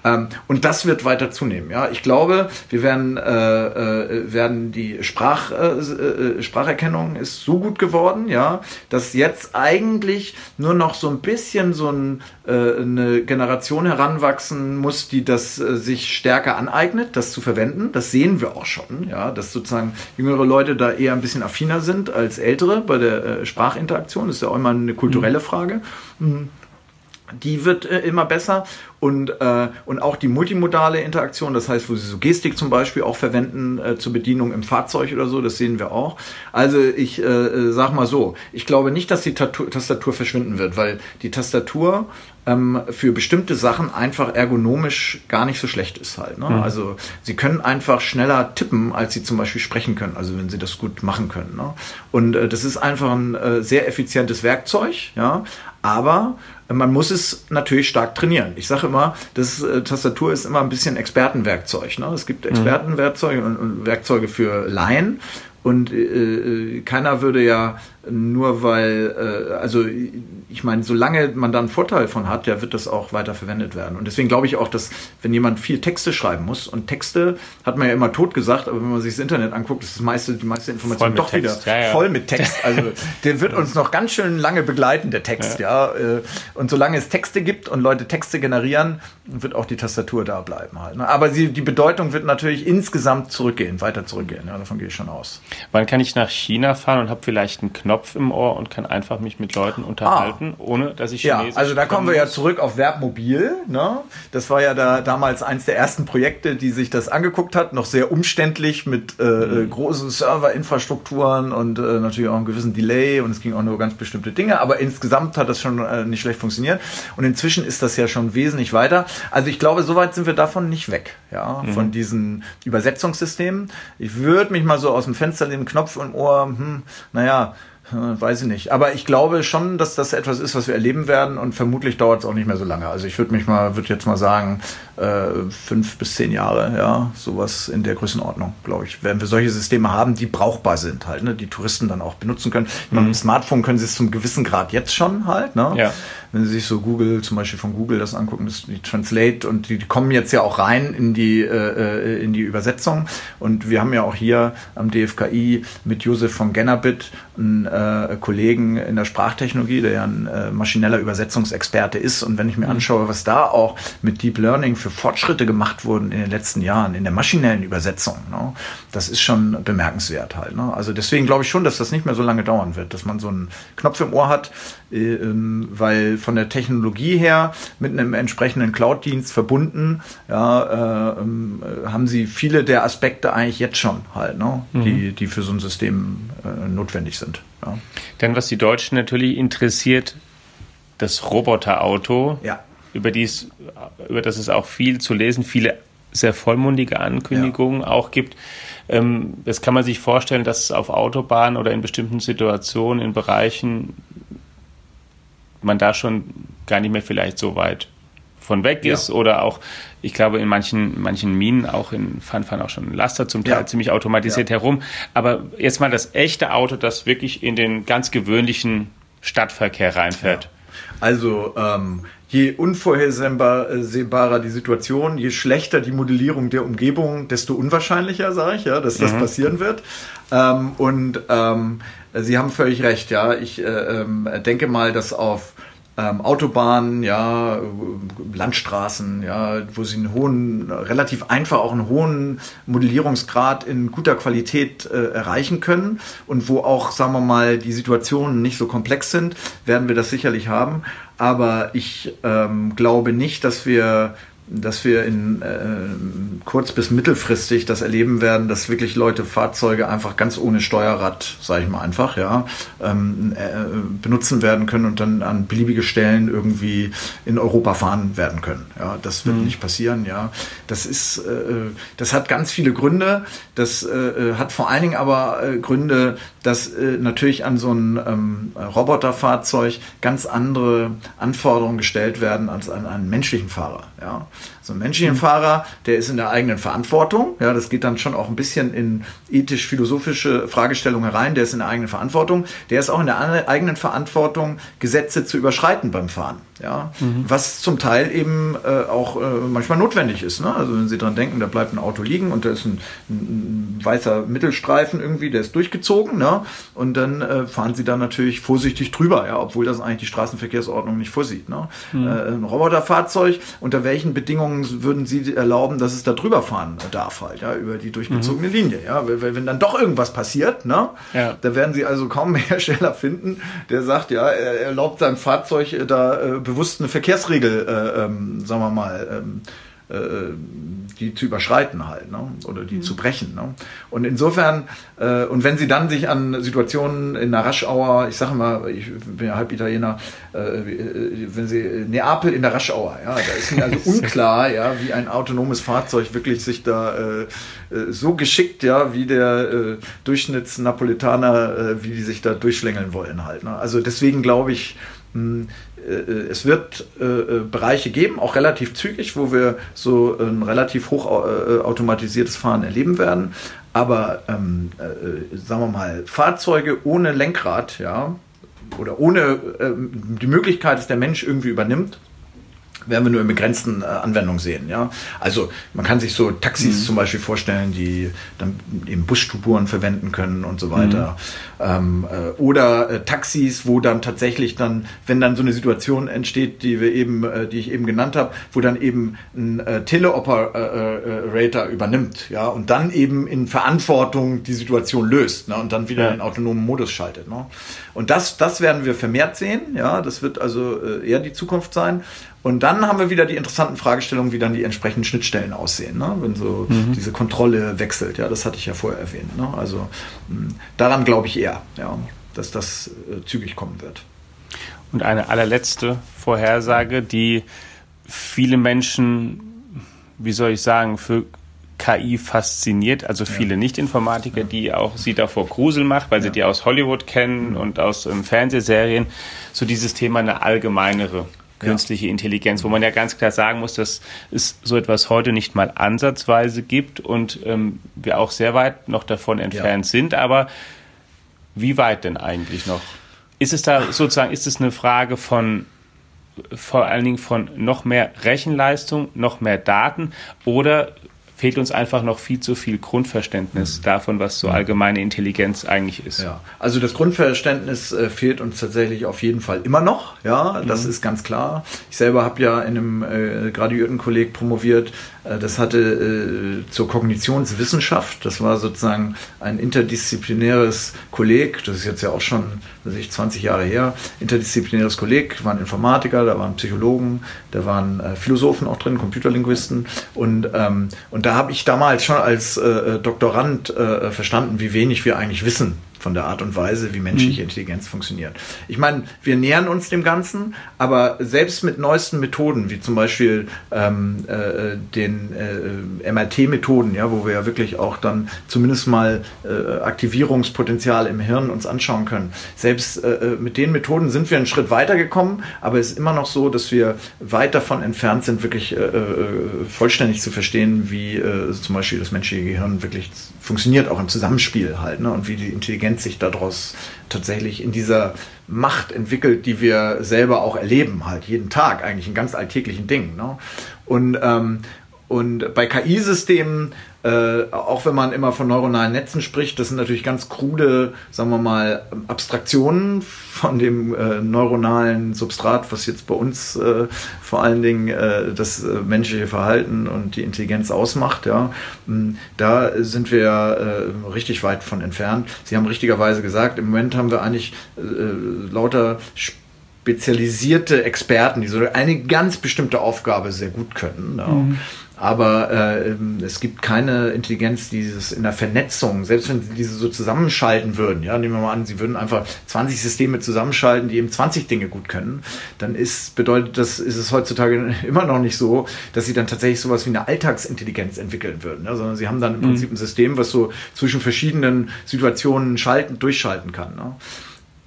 Ähm, und das wird weiter zunehmen. Ja, ich glaube, wir werden äh, äh, werden die Sprach, äh, äh, Spracherkennung ist so gut geworden, ja, dass jetzt eigentlich nur noch so ein bisschen so ein, äh, eine Generation heranwachsen muss, die das äh, sich stärker aneignet, das zu verwenden. Das sehen wir auch schon, ja, dass sozusagen jüngere Leute da eher ein bisschen affiner sind als ältere bei der Sprachinteraktion. Das ist ja auch immer eine kulturelle mhm. Frage. Mhm die wird äh, immer besser und, äh, und auch die multimodale Interaktion, das heißt, wo sie so Gestik zum Beispiel auch verwenden äh, zur Bedienung im Fahrzeug oder so, das sehen wir auch. Also ich äh, äh sag mal so, ich glaube nicht, dass die Tastatur, Tastatur verschwinden wird, weil die Tastatur ähm, für bestimmte Sachen einfach ergonomisch gar nicht so schlecht ist halt. Ne? Mhm. Also sie können einfach schneller tippen, als sie zum Beispiel sprechen können, also wenn sie das gut machen können. Ne? Und äh, das ist einfach ein äh, sehr effizientes Werkzeug, ja, aber man muss es natürlich stark trainieren. Ich sage immer, das äh, Tastatur ist immer ein bisschen Expertenwerkzeug. Ne? Es gibt mhm. Expertenwerkzeuge und, und Werkzeuge für Laien und äh, äh, keiner würde ja nur weil, äh, also ich meine, solange man da einen Vorteil von hat, ja, wird das auch weiter verwendet werden. Und deswegen glaube ich auch, dass wenn jemand viel Texte schreiben muss, und Texte hat man ja immer tot gesagt, aber wenn man sich das Internet anguckt, ist das meiste, die meiste Information doch Text. wieder ja, ja. voll mit Text. Also der wird uns noch ganz schön lange begleiten, der Text, ja. ja. Äh, und solange es Texte gibt und Leute Texte generieren, wird auch die Tastatur da bleiben halt. Ne? Aber sie, die Bedeutung wird natürlich insgesamt zurückgehen, weiter zurückgehen. Ja, davon gehe ich schon aus. Wann kann ich nach China fahren und habe vielleicht einen Knopf im Ohr und kann einfach mich mit Leuten unterhalten, ah. ohne dass ich Chinesisch Ja, also da kommen wir ja zurück auf Verbmobil. Ne? Das war ja da damals eins der ersten Projekte, die sich das angeguckt hat. Noch sehr umständlich mit äh, mhm. großen Serverinfrastrukturen und äh, natürlich auch einem gewissen Delay und es ging auch nur ganz bestimmte Dinge. Aber insgesamt hat das schon äh, nicht schlecht funktioniert. Und inzwischen ist das ja schon wesentlich weiter. Also ich glaube, soweit sind wir davon nicht weg, ja, mhm. von diesen Übersetzungssystemen. Ich würde mich mal so aus dem Fenster den Knopf im Ohr, hm, naja, Weiß ich nicht. Aber ich glaube schon, dass das etwas ist, was wir erleben werden und vermutlich dauert es auch nicht mehr so lange. Also ich würde mich mal, würde jetzt mal sagen, äh, fünf bis zehn Jahre, ja, sowas in der Größenordnung, glaube ich. Werden wir solche Systeme haben, die brauchbar sind halt, ne, die Touristen dann auch benutzen können. Mhm. Mit dem Smartphone können sie es zum gewissen Grad jetzt schon halt, ne? Ja wenn Sie sich so Google, zum Beispiel von Google das angucken, das, die Translate und die, die kommen jetzt ja auch rein in die, äh, äh in die Übersetzung. Und wir haben ja auch hier am DFKI mit Josef von Gennerbit einen äh, Kollegen in der Sprachtechnologie, der ja ein äh, maschineller Übersetzungsexperte ist. Und wenn ich mir mhm. anschaue, was da auch mit Deep Learning für Fortschritte gemacht wurden in den letzten Jahren in der maschinellen Übersetzung, ne, das ist schon bemerkenswert halt. Ne? Also deswegen glaube ich schon, dass das nicht mehr so lange dauern wird, dass man so einen Knopf im Ohr hat, äh, ähm, weil von der Technologie her mit einem entsprechenden Cloud-Dienst verbunden, ja, äh, ähm, haben sie viele der Aspekte eigentlich jetzt schon halt, ne, mhm. die, die für so ein System äh, notwendig sind. Ja. Denn was die Deutschen natürlich interessiert, das Roboterauto, ja. über, dies, über das es auch viel zu lesen, viele sehr vollmundige Ankündigungen ja. auch gibt. Ähm, das kann man sich vorstellen, dass auf Autobahnen oder in bestimmten Situationen, in Bereichen man da schon gar nicht mehr vielleicht so weit von weg ist ja. oder auch, ich glaube, in manchen, manchen Minen auch in fahren auch schon Laster zum Teil ja. ziemlich automatisiert ja. herum. Aber jetzt mal das echte Auto, das wirklich in den ganz gewöhnlichen Stadtverkehr reinfährt. Also ähm, je unvorhersehbarer die Situation, je schlechter die Modellierung der Umgebung, desto unwahrscheinlicher, sage ich, ja, dass das mhm. passieren wird. Ähm, und ähm, Sie haben völlig recht, ja. Ich äh, ähm, denke mal, dass auf ähm, Autobahnen, ja, Landstraßen, ja, wo sie einen hohen, relativ einfach auch einen hohen Modellierungsgrad in guter Qualität äh, erreichen können und wo auch, sagen wir mal, die Situationen nicht so komplex sind, werden wir das sicherlich haben. Aber ich ähm, glaube nicht, dass wir dass wir in, äh, kurz- bis mittelfristig das erleben werden, dass wirklich Leute Fahrzeuge einfach ganz ohne Steuerrad, sage ich mal einfach, ja, ähm, äh, benutzen werden können und dann an beliebige Stellen irgendwie in Europa fahren werden können. Ja, das wird mhm. nicht passieren. Ja, das ist, äh, das hat ganz viele Gründe. Das äh, hat vor allen Dingen aber äh, Gründe, dass äh, natürlich an so ein ähm, Roboterfahrzeug ganz andere Anforderungen gestellt werden als an einen menschlichen Fahrer. Ja, so ein menschlichen Fahrer, der ist in der eigenen Verantwortung. Ja, das geht dann schon auch ein bisschen in ethisch-philosophische Fragestellungen herein. Der ist in der eigenen Verantwortung. Der ist auch in der eigenen Verantwortung, Gesetze zu überschreiten beim Fahren. Ja, mhm. was zum Teil eben äh, auch äh, manchmal notwendig ist. Ne? Also wenn Sie dran denken, da bleibt ein Auto liegen und da ist ein, ein weißer Mittelstreifen irgendwie, der ist durchgezogen, ne? Und dann äh, fahren Sie da natürlich vorsichtig drüber, ja, obwohl das eigentlich die Straßenverkehrsordnung nicht vorsieht. Ne? Mhm. Äh, ein Roboterfahrzeug, unter welchen Bedingungen würden Sie erlauben, dass es da drüber fahren darf halt, ja, über die durchgezogene mhm. Linie, ja, wenn, wenn dann doch irgendwas passiert, ne? Ja. Da werden Sie also kaum einen Hersteller finden, der sagt, ja, er erlaubt seinem Fahrzeug äh, da äh, bewusst eine Verkehrsregel, äh, ähm, sagen wir mal, ähm, äh, die zu überschreiten halt, ne? oder die mhm. zu brechen. Ne? Und insofern, äh, und wenn sie dann sich an Situationen in der Raschauer, ich sage mal, ich bin ja halb Italiener, äh, wenn sie Neapel in der Raschauer, ja, da ist mir also unklar, ja, wie ein autonomes Fahrzeug wirklich sich da äh, äh, so geschickt, ja, wie der äh, Durchschnittsnapolitaner, äh, wie die sich da durchschlängeln wollen halt. Ne? Also deswegen glaube ich, äh, es wird äh, äh, Bereiche geben, auch relativ zügig, wo wir so ein relativ hoch automatisiertes Fahren erleben werden. Aber ähm, äh, sagen wir mal, Fahrzeuge ohne Lenkrad, ja, oder ohne äh, die Möglichkeit, dass der Mensch irgendwie übernimmt, werden wir nur in begrenzten äh, Anwendungen sehen. Ja? Also man kann sich so Taxis mhm. zum Beispiel vorstellen, die dann eben Busstuburen verwenden können und so weiter. Mhm. Ähm, äh, oder äh, Taxis, wo dann tatsächlich dann, wenn dann so eine Situation entsteht, die wir eben, äh, die ich eben genannt habe, wo dann eben ein äh, Teleoperator übernimmt, ja, und dann eben in Verantwortung die Situation löst, ne, und dann wieder ja. in autonomen Modus schaltet. Ne? Und das, das werden wir vermehrt sehen, ja, das wird also äh, eher die Zukunft sein. Und dann haben wir wieder die interessanten Fragestellungen, wie dann die entsprechenden Schnittstellen aussehen, ne? wenn so mhm. diese Kontrolle wechselt. Ja, das hatte ich ja vorher erwähnt. Ne? Also mh, daran glaube ich eher, ja, dass das äh, zügig kommen wird. Und eine allerletzte Vorhersage, die viele Menschen, wie soll ich sagen, für KI fasziniert, also viele ja. Nicht-Informatiker, die auch sie davor Grusel macht, weil ja. sie die aus Hollywood kennen mhm. und aus ähm, Fernsehserien, so dieses Thema eine allgemeinere künstliche ja. Intelligenz, wo man ja ganz klar sagen muss, dass es so etwas heute nicht mal ansatzweise gibt und ähm, wir auch sehr weit noch davon entfernt ja. sind. Aber wie weit denn eigentlich noch? Ist es da sozusagen, ist es eine Frage von vor allen Dingen von noch mehr Rechenleistung, noch mehr Daten oder fehlt uns einfach noch viel zu viel Grundverständnis mhm. davon, was so allgemeine Intelligenz eigentlich ist. Ja, also das Grundverständnis äh, fehlt uns tatsächlich auf jeden Fall immer noch. Ja, das mhm. ist ganz klar. Ich selber habe ja in einem äh, Graduiertenkolleg promoviert. Äh, das hatte äh, zur Kognitionswissenschaft. Das war sozusagen ein interdisziplinäres Kolleg. Das ist jetzt ja auch schon weiß ich, 20 Jahre her. Interdisziplinäres Kolleg. Da waren Informatiker, da waren Psychologen, da waren äh, Philosophen auch drin, Computerlinguisten und ähm, und da da habe ich damals schon als äh, äh, Doktorand äh, verstanden, wie wenig wir eigentlich wissen von der Art und Weise, wie menschliche mhm. Intelligenz funktioniert. Ich meine, wir nähern uns dem Ganzen, aber selbst mit neuesten Methoden, wie zum Beispiel ähm, äh, den äh, MRT-Methoden, ja, wo wir ja wirklich auch dann zumindest mal äh, Aktivierungspotenzial im Hirn uns anschauen können. Selbst äh, äh, mit den Methoden sind wir einen Schritt weiter gekommen, aber es ist immer noch so, dass wir weit davon entfernt sind, wirklich äh, vollständig zu verstehen, wie zum Beispiel das menschliche Gehirn wirklich funktioniert, auch im Zusammenspiel halt, ne, und wie die Intelligenz Intelligenz sich daraus tatsächlich in dieser Macht entwickelt, die wir selber auch erleben, halt jeden Tag, eigentlich in ganz alltäglichen Dingen. Ne? Und, ähm, und bei KI-Systemen äh, auch wenn man immer von neuronalen Netzen spricht, das sind natürlich ganz krude, sagen wir mal, Abstraktionen von dem äh, neuronalen Substrat, was jetzt bei uns äh, vor allen Dingen äh, das äh, menschliche Verhalten und die Intelligenz ausmacht. Ja, hm, da sind wir äh, richtig weit von entfernt. Sie haben richtigerweise gesagt, im Moment haben wir eigentlich lauter spezialisierte Experten, die so eine ganz bestimmte Aufgabe sehr gut können. Ja. Mhm. aber äh, es gibt keine Intelligenz, die dieses in der Vernetzung, selbst wenn sie diese so zusammenschalten würden, ja, nehmen wir mal an, sie würden einfach 20 Systeme zusammenschalten, die eben 20 Dinge gut können, dann ist, bedeutet das, ist es heutzutage immer noch nicht so, dass sie dann tatsächlich sowas wie eine Alltagsintelligenz entwickeln würden, ja, sondern sie haben dann im mhm. Prinzip ein System, was so zwischen verschiedenen Situationen schalten, durchschalten kann. Ne?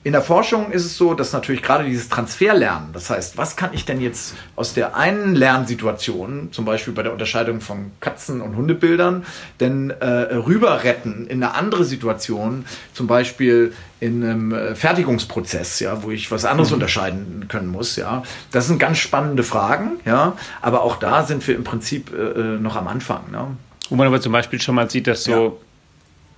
In der Forschung ist es so, dass natürlich gerade dieses Transferlernen, das heißt, was kann ich denn jetzt aus der einen Lernsituation, zum Beispiel bei der Unterscheidung von Katzen- und Hundebildern, denn äh, rüber retten in eine andere Situation, zum Beispiel in einem äh, Fertigungsprozess, ja, wo ich was anderes mhm. unterscheiden können muss, ja. Das sind ganz spannende Fragen, ja, aber auch da sind wir im Prinzip äh, äh noch am Anfang. Ne? Wo man aber zum Beispiel schon mal sieht, dass so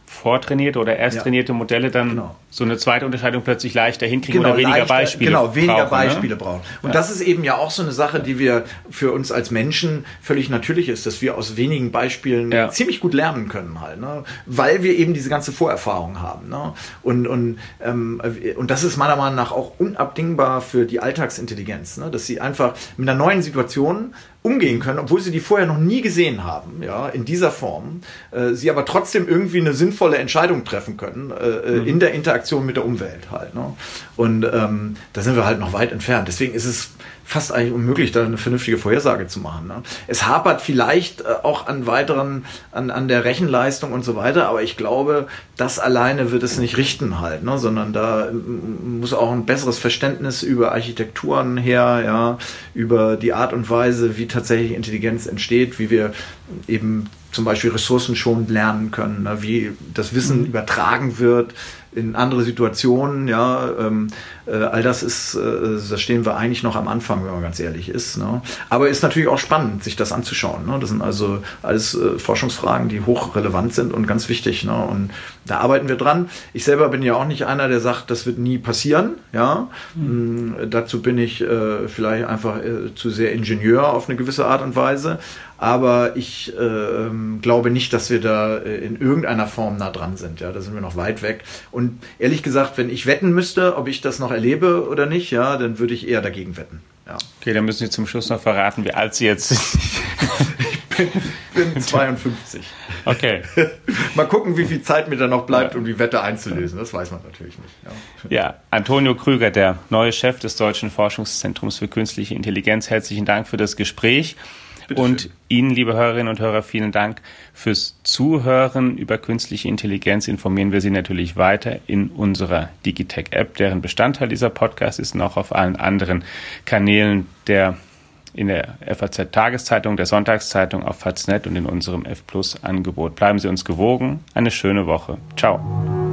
vortrainierte oder erst trainierte ja. Modelle dann genau. so eine zweite Unterscheidung plötzlich leichter hinkriegen genau, oder weniger leichter, Beispiele Genau, weniger brauchen, ne? Beispiele ne? brauchen. Und ja. das ist eben ja auch so eine Sache, die wir für uns als Menschen völlig natürlich ist, dass wir aus wenigen Beispielen ja. ziemlich gut lernen können halt, ne? weil wir eben diese ganze Vorerfahrung haben. Ne? Und, und, ähm, und das ist meiner Meinung nach auch unabdingbar für die Alltagsintelligenz, ne? dass sie einfach mit einer neuen Situation umgehen können, obwohl sie die vorher noch nie gesehen haben, ja, in dieser Form, äh, sie aber trotzdem irgendwie eine sinnvolle Entscheidung treffen können äh, äh, mhm. in der Interaktion mit der Umwelt halt. Ne? Und ähm, da sind wir halt noch weit entfernt. Deswegen ist es fast eigentlich unmöglich, da eine vernünftige Vorhersage zu machen. Ne? Es hapert vielleicht äh, auch an weiteren, an, an der Rechenleistung und so weiter, aber ich glaube, das alleine wird es nicht richten halt, ne? sondern da muss auch ein besseres Verständnis über Architekturen her, ja, über die Art und Weise, wie tatsächlich Intelligenz entsteht, wie wir eben zum Beispiel Ressourcen schon lernen können, ne? wie das Wissen mhm. übertragen wird in andere Situationen, ja, ähm, äh, all das ist, äh, da stehen wir eigentlich noch am Anfang, wenn man ganz ehrlich ist. Ne? Aber ist natürlich auch spannend, sich das anzuschauen. Ne? Das sind also alles äh, Forschungsfragen, die hochrelevant sind und ganz wichtig. Ne? Und da arbeiten wir dran. Ich selber bin ja auch nicht einer, der sagt, das wird nie passieren. Ja, mhm. dazu bin ich äh, vielleicht einfach äh, zu sehr Ingenieur auf eine gewisse Art und Weise. Aber ich äh, glaube nicht, dass wir da äh, in irgendeiner Form nah dran sind. Ja, da sind wir noch weit weg. Und ehrlich gesagt, wenn ich wetten müsste, ob ich das noch erlebe oder nicht, ja, dann würde ich eher dagegen wetten. Ja. Okay, dann müssen Sie zum Schluss noch verraten, wie alt Sie jetzt sind. ich bin, bin 52. Okay. Mal gucken, wie viel Zeit mir da noch bleibt, ja. um die Wette einzulösen. Das weiß man natürlich nicht. Ja. ja, Antonio Krüger, der neue Chef des Deutschen Forschungszentrums für künstliche Intelligenz, herzlichen Dank für das Gespräch. Und. Ihnen, liebe Hörerinnen und Hörer, vielen Dank fürs Zuhören. Über künstliche Intelligenz informieren wir Sie natürlich weiter in unserer Digitech-App, deren Bestandteil dieser Podcast ist auch auf allen anderen Kanälen der in der FAZ Tageszeitung, der Sonntagszeitung auf Faznet und in unserem F Plus Angebot. Bleiben Sie uns gewogen. Eine schöne Woche. Ciao.